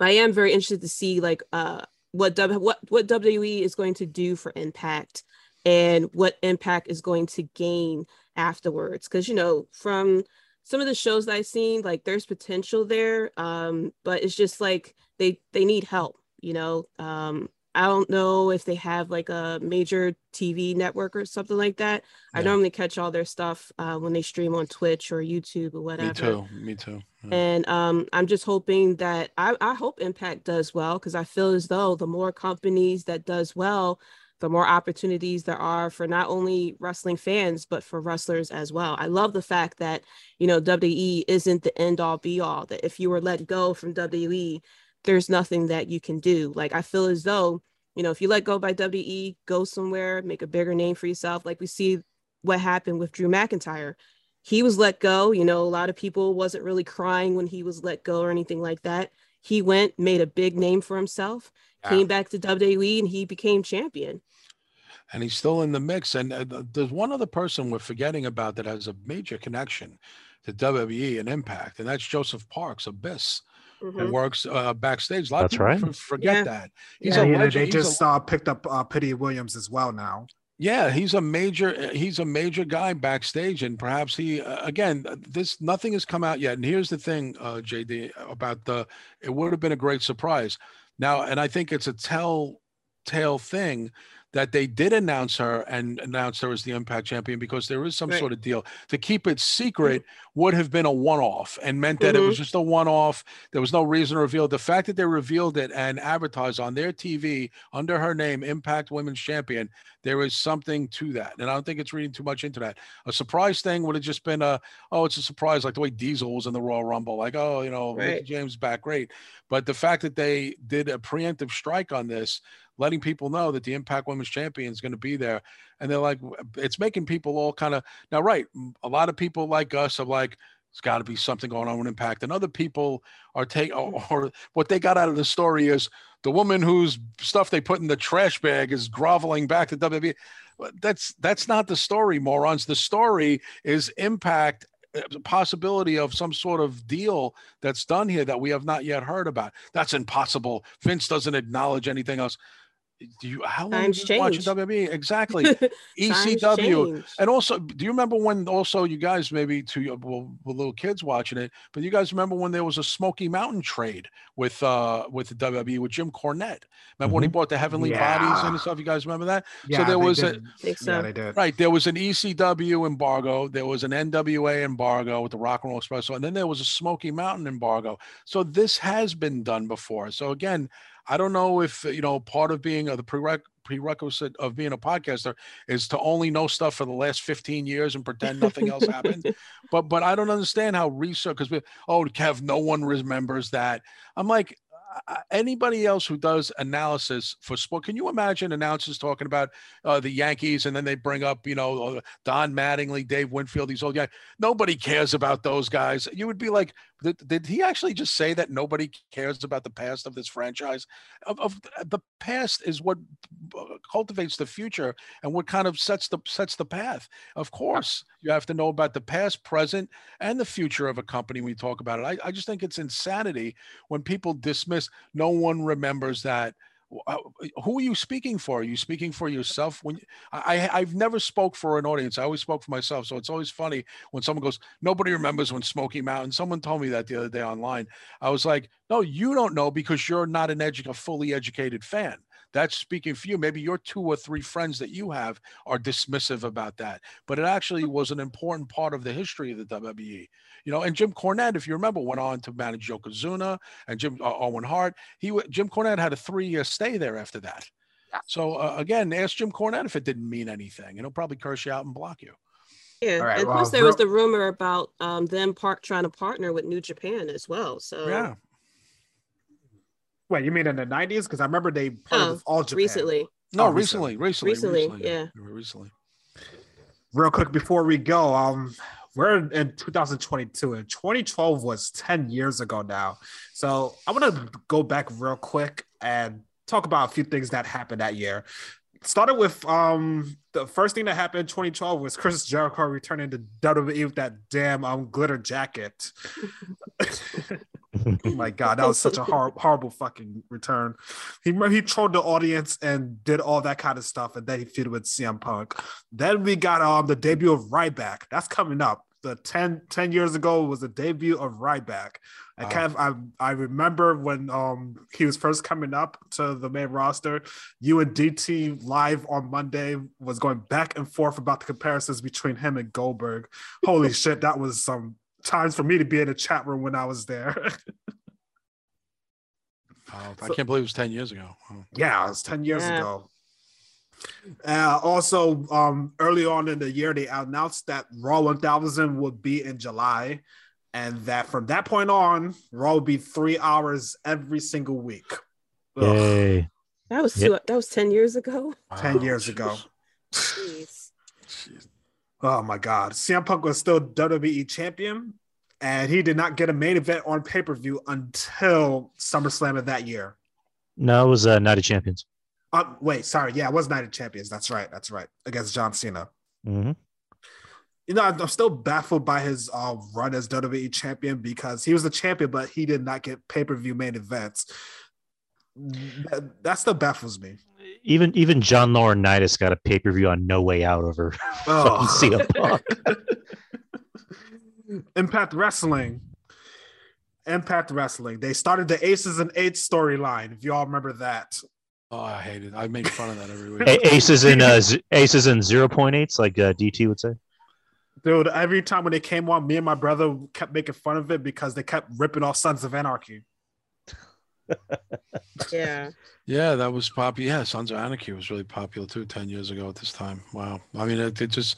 I am very interested to see like uh what w, what what WWE is going to do for Impact and what Impact is going to gain afterwards. Because you know, from some of the shows that I've seen, like there's potential there, um, but it's just like they they need help. You know, um, I don't know if they have like a major TV network or something like that. Yeah. I normally catch all their stuff uh, when they stream on Twitch or YouTube or whatever. Me too. Me too. Yeah. And um, I'm just hoping that I, I hope Impact does well because I feel as though the more companies that does well, the more opportunities there are for not only wrestling fans but for wrestlers as well. I love the fact that you know WWE isn't the end all be all. That if you were let go from WWE, there's nothing that you can do. Like I feel as though, you know, if you let go by WWE, go somewhere, make a bigger name for yourself. Like we see what happened with Drew McIntyre. He was let go. You know, a lot of people wasn't really crying when he was let go or anything like that. He went, made a big name for himself, yeah. came back to WWE, and he became champion. And he's still in the mix. And uh, there's one other person we're forgetting about that has a major connection to WWE and Impact, and that's Joseph Parks, Abyss mm-hmm. works uh, backstage. A lot That's of people right. forget yeah. that. He's yeah, a legend. They just a, uh, picked up uh, Petey Williams as well now. Yeah, he's a major uh, he's a major guy backstage, and perhaps he uh, again this nothing has come out yet. And here's the thing, uh, JD, about the it would have been a great surprise. Now, and I think it's a telltale thing that they did announce her and announce her as the Impact champion because there is some right. sort of deal. To keep it secret would have been a one off and meant that mm-hmm. it was just a one off. There was no reason to reveal. The fact that they revealed it and advertised on their TV under her name, Impact Women's Champion, there is something to that. And I don't think it's reading too much into that. A surprise thing would have just been a, oh, it's a surprise, like the way Diesel was in the Royal Rumble. Like, oh, you know, right. James back, great. But the fact that they did a preemptive strike on this letting people know that the Impact Women's Champion is going to be there. And they're like, it's making people all kind of now, right? A lot of people like us are like, it's got to be something going on with Impact, and other people are taking, or, or what they got out of the story is the woman whose stuff they put in the trash bag is groveling back to WWE. That's that's not the story, morons. The story is Impact uh, possibility of some sort of deal that's done here that we have not yet heard about. That's impossible. Vince doesn't acknowledge anything else do you how long Times you watch WWE? Exactly. *laughs* ECW. And also, do you remember when also you guys maybe to well, little kids watching it, but you guys remember when there was a Smoky Mountain trade with uh with the WWE with Jim Cornette? Remember mm-hmm. when he mm-hmm. bought the Heavenly yeah. Bodies and stuff? You guys remember that? Yeah, so there was did. a so. yeah, they did. right. There was an ECW embargo, there was an NWA embargo with the Rock and Roll Express, and then there was a Smoky Mountain embargo. So this has been done before. So again, I don't know if you know part of being uh, the prereq- prerequisite of being a podcaster is to only know stuff for the last 15 years and pretend nothing else happened. *laughs* But but I don't understand how research because oh Kev, no one remembers that. I'm like, uh, anybody else who does analysis for sport, can you imagine announcers talking about uh, the Yankees and then they bring up, you know, uh, Don Mattingly, Dave Winfield, these old guys? Nobody cares about those guys. You would be like, did, did he actually just say that nobody cares about the past of this franchise? Of, of the past is what uh, cultivates the future and what kind of sets the sets the path. Of course, you have to know about the past, present, and the future of a company when you talk about it. I, I just think it's insanity when people dismiss. No one remembers that Uh, who are you speaking for? Are you speaking for yourself? When I, I've never spoke for an audience. I always spoke for myself. So it's always funny when someone goes, nobody remembers when Smoky Mountain. Someone told me that the other day online. I was like, no, you don't know because you're not an edu- a fully educated fan. That's speaking for you. Maybe your two or three friends that you have are dismissive about that, but it actually was an important part of the history of the WWE. You know, and Jim Cornette, if you remember, went on to manage Yokozuna and Jim uh, Owen Hart. He Jim Cornette had a three-year stay there after that. So uh, again, ask Jim Cornette if it didn't mean anything, and he'll probably curse you out and block you. Yeah, All right, and well, plus there was the rumor about um, them part trying to partner with New Japan as well. So Yeah, Wait, you mean in the nineties? Because I remember they Oh, partnered with all Japan. recently, no, Oh, recently, recently, Recently, yeah. recently. Real quick before we go, um, we're in 2022 and 2012 was 10 years ago now. So I want to go back real quick and talk about a few things that happened that year. Started with um the first thing that happened in 2012 was Chris Jericho returning to WWE with that damn um glitter jacket. *laughs* oh my god, that was such a hor- horrible fucking return. He he trolled the audience and did all that kind of stuff, and then he feuded with CM Punk. Then we got um the debut of Ryback. That's coming up. The 10, 10 years ago was the debut of Ryback. I Wow. kind of I, I remember when um he was first coming up to the main roster. You and DT live on Monday was going back and forth about the comparisons between him and Goldberg. Holy *laughs* shit, that was some times for me to be in a chat room when I was there. *laughs* I So- can't believe it was ten years ago. Oh. Yeah, it was 10 years Yeah. ago. Uh, also, um, early on in the year, they announced that Raw 1000 would be in July, and that from that point on, Raw would be three hours every single week. Ugh, Yay. that was Yep. that was ten years ago. 10 Wow, years ago. Jeez. jeez. Oh my God. CM Punk was still WWE champion, and he did not get a main event on pay per view until SummerSlam of that year. No, it was uh, Night of Champions. Uh, wait, sorry. Yeah, it was Night of Champions. That's right. That's right. Against John Cena. hmm you know, I'm I'm still baffled by his uh, run as WWE champion because he was the champion, but he did not get pay per view main events. That, that still baffles me. Even even John Laurinaitis got a pay per view on No Way Out over *laughs* Oh. fucking CM Punk. *laughs* Impact Wrestling. Impact Wrestling. They started the Aces and Eights storyline. If you all remember that. Oh, I hate it. I make fun of that every week. A- aces in uh, z- aces in zero point eights, like uh, DT would say. Dude, every time when they came on, me and my brother kept making fun of it because they kept ripping off Sons of Anarchy. *laughs* Yeah. Yeah, that was popular. Yeah, Sons of Anarchy was really popular too. Ten years ago at this time. Wow. I mean, it, it just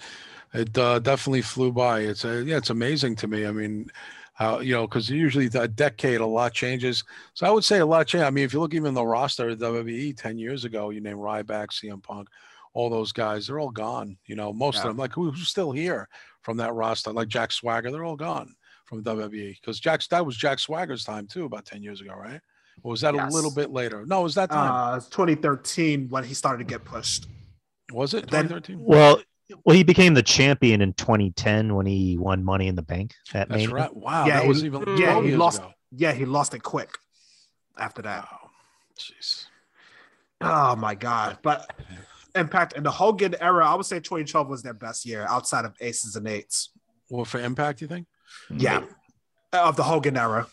it uh, definitely flew by. It's uh, yeah, it's amazing to me. I mean, how you know, because usually a decade a lot changes. So I would say a lot change. I mean, if you look even the roster of WWE ten years ago, you name Ryback, CM Punk, all those guys, they're all gone. You know, most Yeah. of them. Like who- who's still here from that roster? Like Jack Swagger, they're all gone from WWE because Jack's that was Jack Swagger's time too, about ten years ago, right? Or was that Yes. a little bit later? No, it was that time. Uh, 2013 when he started to get pushed. Was it Then- 2013? Well, well, he became the champion in 2010 when he won Money in the Bank. That That's main right. Wow, Yeah, that he- was even yeah, he lost- ago. Yeah, he lost it quick after that. Wow, jeez. Oh my god! But Impact in the Hogan era, I would say 2012 was their best year outside of Aces and Eights. Well, for Impact, you think? Yeah, of the Hogan era.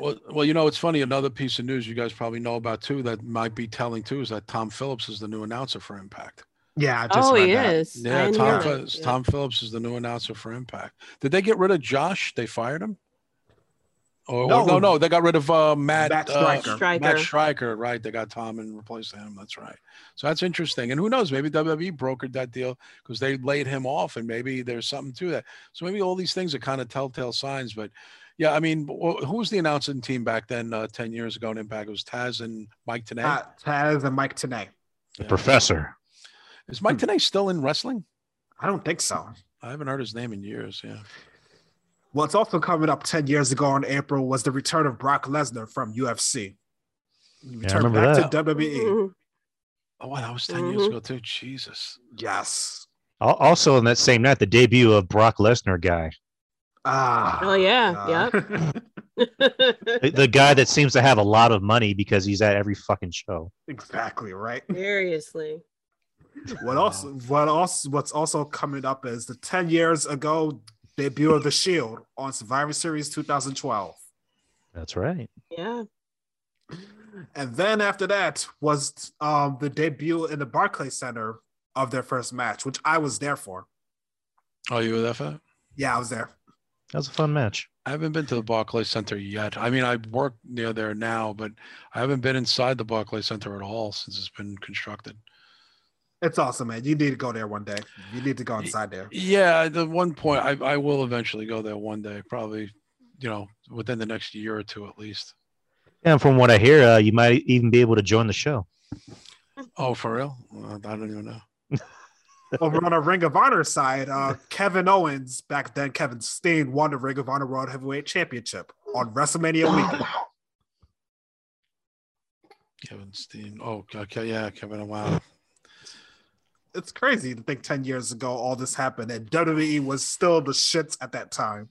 Well, well, you know, it's funny. Another piece of news you guys probably know about too that might be telling too is that Tom Phillips is the new announcer for Impact. Yeah, I just Oh, he that. is. Yeah, knew Tom, that. Phil- Yeah. Tom Phillips is the new announcer for Impact. Did they get rid of Josh? They fired him. Or No. no, no, no, they got rid of uh, Matt Matt uh, Stryker. Striker. Matt Striker, right? They got Tom and replaced him. That's right. So that's interesting. And who knows? Maybe WWE brokered that deal because they laid him off, and maybe there's something to that. So maybe all these things are kind of telltale signs. But yeah, I mean, wh- who was the announcing team back then? Uh, Ten years ago in Impact, it was Taz and Mike Tenay. Uh, Taz and Mike Tenay. Yeah. Professor. Is Mike Tenay still in wrestling? I don't think so. I haven't heard his name in years. Yeah. What's also coming up 10 years ago in April was the return of Brock Lesnar from UFC. He returned remember back that. to WWE. Oh, wow, that was 10 years Mhm. ago too. Jesus. Yes. Also, on that same night, the debut of Brock Lesnar guy, Ah. Oh yeah, yep. *laughs* the, the guy that seems to have a lot of money because he's at every fucking show. exactly right. Seriously. What else? What else? What's also coming up is the 10 years ago debut of the Shield on Survivor Series 2012. That's right. Yeah. And then after that was um, the debut in the Barclays Center of their first match, which I was there for. Oh, you were there for that? Yeah, I was there. That was a fun match. I haven't been to the Barclays Center yet. I mean, I work near there now, but I haven't been inside the Barclays Center at all since it's been constructed. It's awesome, man. You need to go there one day. You need to go inside there. Yeah, the one point I, I will eventually go there one day, probably, you know, within the next year or two at least. And from what I hear, uh, you might even be able to join the show. Oh, for real? I don't even know. *laughs* Over on a Ring of Honor side, uh, Kevin Owens, back then Kevin Steen, won the Ring of Honor World Heavyweight Championship on WrestleMania weekend. Kevin Steen. Oh, okay. Yeah, Kevin. Wow. It's crazy to think 10 years ago all this happened and WWE was still the shits at that time.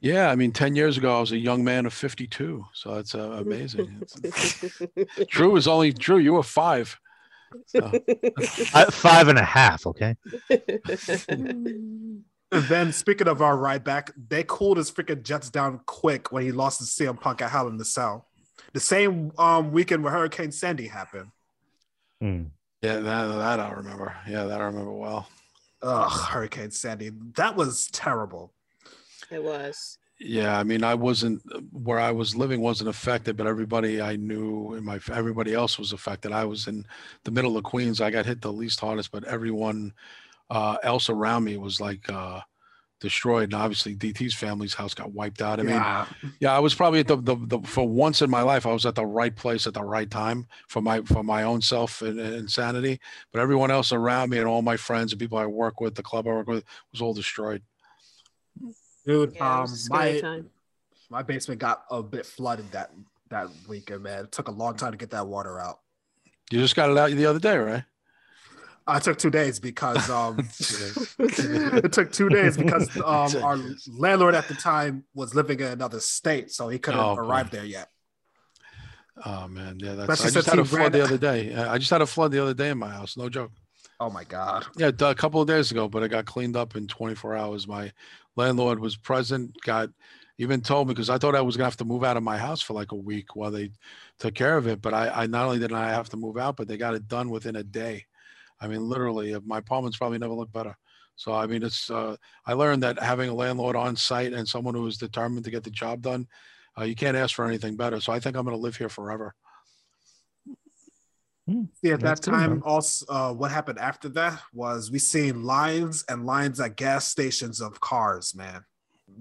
Yeah, I mean, 10 years ago, I was a young man of 52. So that's uh, amazing. It's- *laughs* Drew was only, Drew, you were five. So, *laughs* I, five and a half. Okay. *laughs* Then speaking of our Ryback, they cooled his freaking Jets down quick when he lost to CM Punk at Hell in the Cell. The same um, weekend where Hurricane Sandy happened. Hmm. yeah, that, that I remember. Yeah, that I remember well. Ugh, Hurricane Sandy. That was terrible. It was. Yeah, I mean, I wasn't where I was living wasn't affected, but everybody I knew and my everybody else was affected. I was in the middle of Queens. I got hit the least hardest, but everyone uh, else around me was like uh, destroyed. And obviously, DT's family's house got wiped out. I mean, yeah. yeah, I was probably at the, the, the for once in my life, I was at the right place at the right time for my for my own self and, and insanity. But everyone else around me and all my friends and people I work with, the club I work with, was all destroyed. Dude, Yeah, um, was a scary my, time. my basement got a bit flooded that, that weekend, man. It took a long time to get that water out. You just got it out the other day, right? I took two days because um, *laughs* *laughs* it took two days because *laughs* um, our landlord at the time was living in another state, so he couldn't Oh, boy. arrive there yet. Oh man, yeah, that's. I just had a flood ran- the other day. I just had a flood the other day in my house. No joke. Oh my god! Yeah, a couple of days ago, but it got cleaned up in 24 hours. My landlord was present. Got even told me because I thought I was gonna have to move out of my house for like a week while they took care of it. But I, I not only did I have to move out, but they got it done within a day. I mean, literally, my apartment's probably never looked better. So I mean, it's. Uh, I learned that having a landlord on site and someone who is determined to get the job done, uh, you can't ask for anything better. So I think I'm gonna live here forever. See, at That's that time, man. also, uh, what happened after that was we seen lines and lines at gas stations of cars, man,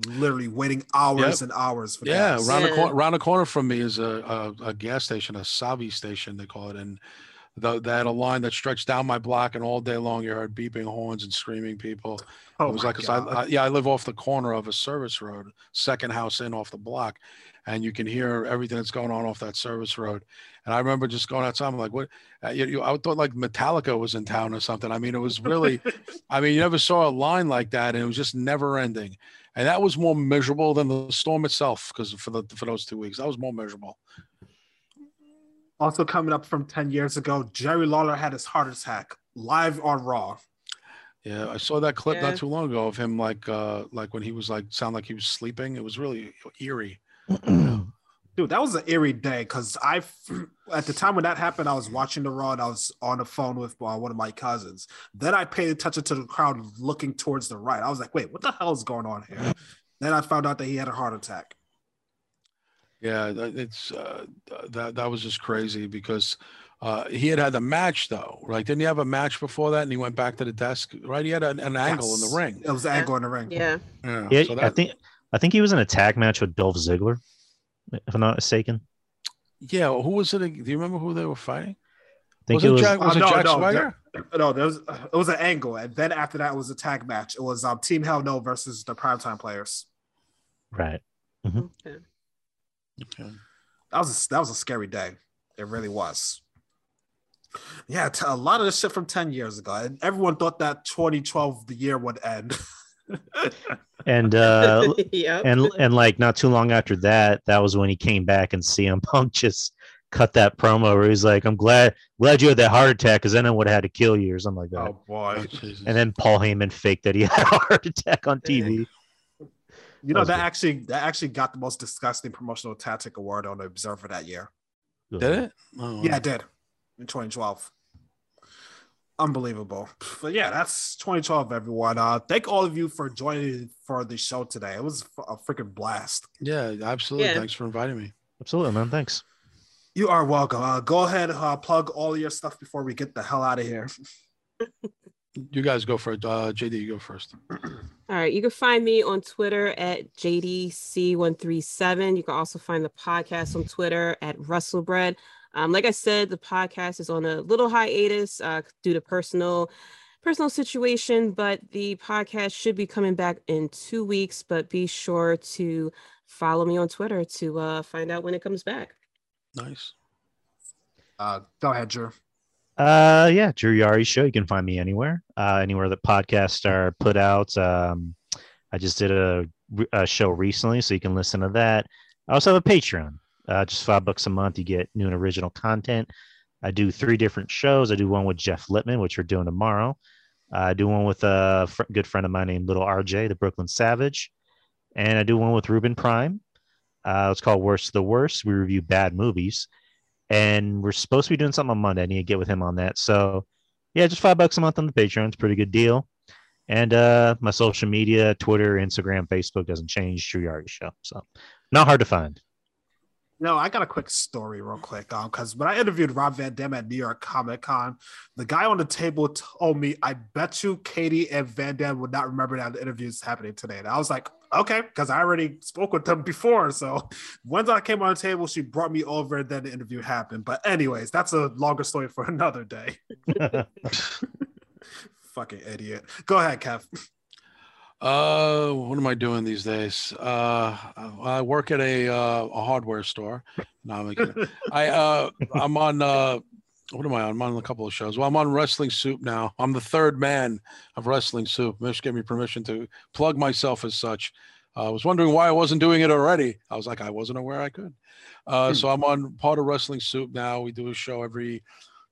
literally waiting hours Yep. and hours for Yeah, gas. around the Yeah. corner, around the corner from me is a, a, a gas station, a Savi station they call it, and the, had a line that stretched down my block, and all day long you heard beeping horns and screaming people. Oh it was like, I, I, yeah, I live off the corner of a service road, second house in off the block, and you can hear everything that's going on off that service road. And I remember just going outside, I'm like, what? Uh, you, you, I thought like Metallica was in town or something. I mean, it was really, *laughs* I mean, you never saw a line like that, and it was just never ending. And that was more miserable than the storm itself, because for the for those two weeks, that was more miserable. Also coming up from 10 years ago, Jerry Lawler had his heart attack live on Raw. Yeah, I saw that clip Yeah. not too long ago of him like uh like when he was like sound like he was sleeping. It was really eerie. *clears throat* Dude, that was an eerie day because I, *clears throat* at the time when that happened, I was watching the Raw and I was on the phone with uh, one of my cousins. Then I paid attention to the crowd looking towards the right. I was like, wait, what the hell is going on here? Then I found out that he had a heart attack. Yeah, that- it's uh, that that was just crazy because uh, he had had a match though, right? Didn't he have a match before that, and he went back to the desk, right? He had an, an angle in the ring. It was the angle in the ring. Yeah. Yeah, Yeah, so I think I think he was in a tag match with Dolph Ziggler, if I'm not mistaken. Yeah, who was it? Do you remember who they were fighting? I think was it it was Jack? Was Uh, it no, Jack no, Swagger? No, there was it was an angle, and then after that it was a tag match. It was um Team Hell No versus the Primetime Players. right. Okay. Okay. That was a, that was a scary day. It really was. Yeah, t- a lot of this shit from ten years ago, and everyone thought that 2012 the year would end. *laughs* And uh *laughs* yep. and and like not too long after that, that was when he came back and CM Punk just cut that promo where he's like, "I'm glad glad you had that heart attack because then I would have had to kill you or something like that." oh boy! Oh, And then Paul Heyman faked that he had a heart attack on TV. You know was that actually that actually got the most disgusting promotional tactic award on the Observer that year. did it? Oh, Yeah, it did in 2012. Unbelievable. But yeah, that's 2012, everyone. Uh, thank all of you for joining for the show today. It was a freaking blast. Yeah, absolutely. Yeah. Thanks for inviting me. Absolutely, man. Thanks. You are welcome. Uh, go ahead, uh, plug all your stuff before we get the hell out of here. *laughs* You guys go first. Uh, JD, you go first. All right. You can find me on Twitter at JDC137. You can also find the podcast on Twitter at Russellbread. Um, like I said, the podcast is on a little hiatus uh, due to personal personal situation, but the podcast should be coming back in two weeks. But be sure to follow me on Twitter to uh, find out when it comes back. Nice. Uh, go ahead, Drew. Uh, yeah, Drew Yari show. You can find me anywhere, uh, anywhere that podcasts are put out. Um, I just did a, a show recently, so you can listen to that. I also have a Patreon. Uh, just five bucks a month, you get new and original content. I do three different shows. I do one with Jeff Littman, which we're doing tomorrow. Uh, I do one with a fr- good friend of mine named Little RJ, the Brooklyn Savage, and I do one with Ruben Prime. Uh, it's called Worst of the Worst. We review bad movies and we're supposed to be doing something on Monday. I need to get with him on that. So, yeah, just five bucks a month on the Patreon. It's pretty good deal. And uh, my social media, Twitter, Instagram, Facebook doesn't change. Drew Yari Show. So, not hard to find. No, I got a quick story, real quick. Um, because when I interviewed Rob Van Dam at New York Comic Con, the guy on the table told me, "I bet you Katie and Van Dam would not remember that the interview is happening today." And I was like, "Okay," because I already spoke with them before. So *laughs* once I came on the table, she brought me over, and then the interview happened. But anyways, that's a longer story for *laughs* another day. *laughs* Fucking idiot. Go ahead, Kev. Uh, what am I doing these days? Uh, I work at a uh, a hardware store. No, I'm kidding. *laughs* I uh, I'm on uh, what am I on? I'm on a couple of shows. Well, I'm on Wrestling Soup now. I'm the third man of Wrestling Soup. Mish gave me permission to plug myself as such. Uh, I was wondering why I wasn't doing it already. I was like, I wasn't aware I could. Uh, so I'm on part of Wrestling Soup now. We do a show every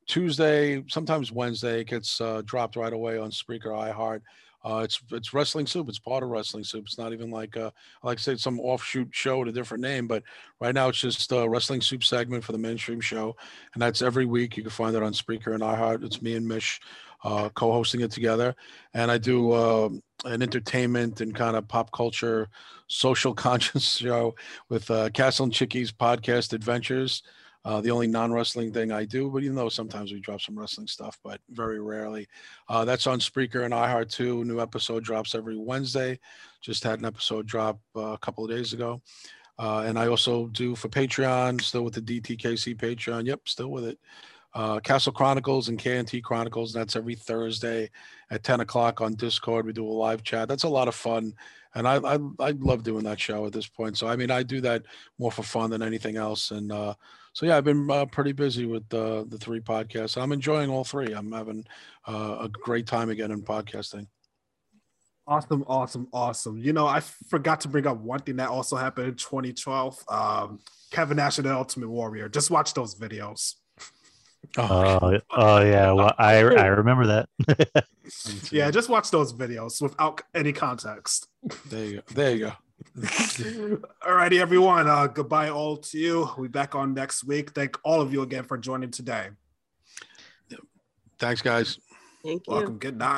Tuesday, sometimes Wednesday. It gets uh, dropped right away on Spreaker, iHeart. Uh, it's it's Wrestling Soup. It's part of Wrestling Soup. It's not even like uh, I like to say some offshoot show with a different name, but right now it's just a Wrestling Soup segment for the mainstream show, and that's every week. You can find it on Spreaker and iHeart. It's me and Mish uh, co-hosting it together, and I do uh, an entertainment and kind of pop culture, social *laughs* conscious show with uh, Castle and Chickies podcast adventures. Uh, the only non-wrestling thing I do, but even though sometimes we drop some wrestling stuff, but very rarely. Uh, that's on Spreaker and iHeart too. New episode drops every Wednesday. Just had an episode drop uh, a couple of days ago. Uh, and I also do for Patreon, still with the DTKC Patreon. Yep, still with it. Uh, Castle Chronicles and KNT Chronicles. That's every Thursday at 10 o'clock on Discord. We do a live chat. That's a lot of fun. And I, I, I love doing that show at this point. So, I mean, I do that more for fun than anything else. And uh, so, yeah, I've been uh, pretty busy with uh, the three podcasts. I'm enjoying all three. I'm having uh, a great time again in podcasting. Awesome, awesome, awesome. You know, I forgot to bring up one thing that also happened in 2012. Um, Kevin Nash and the Ultimate Warrior. Just watch those videos. Oh, oh *laughs* yeah. Well, I I *laughs* remember that. Yeah, *laughs* just watch those videos without any context. There you go. There you go. *laughs* Alrighty, everyone. Uh, goodbye, all to you. We'll be back on next week. Thank all of you again for joining today. Thanks, guys. Thank you. Welcome. Good night.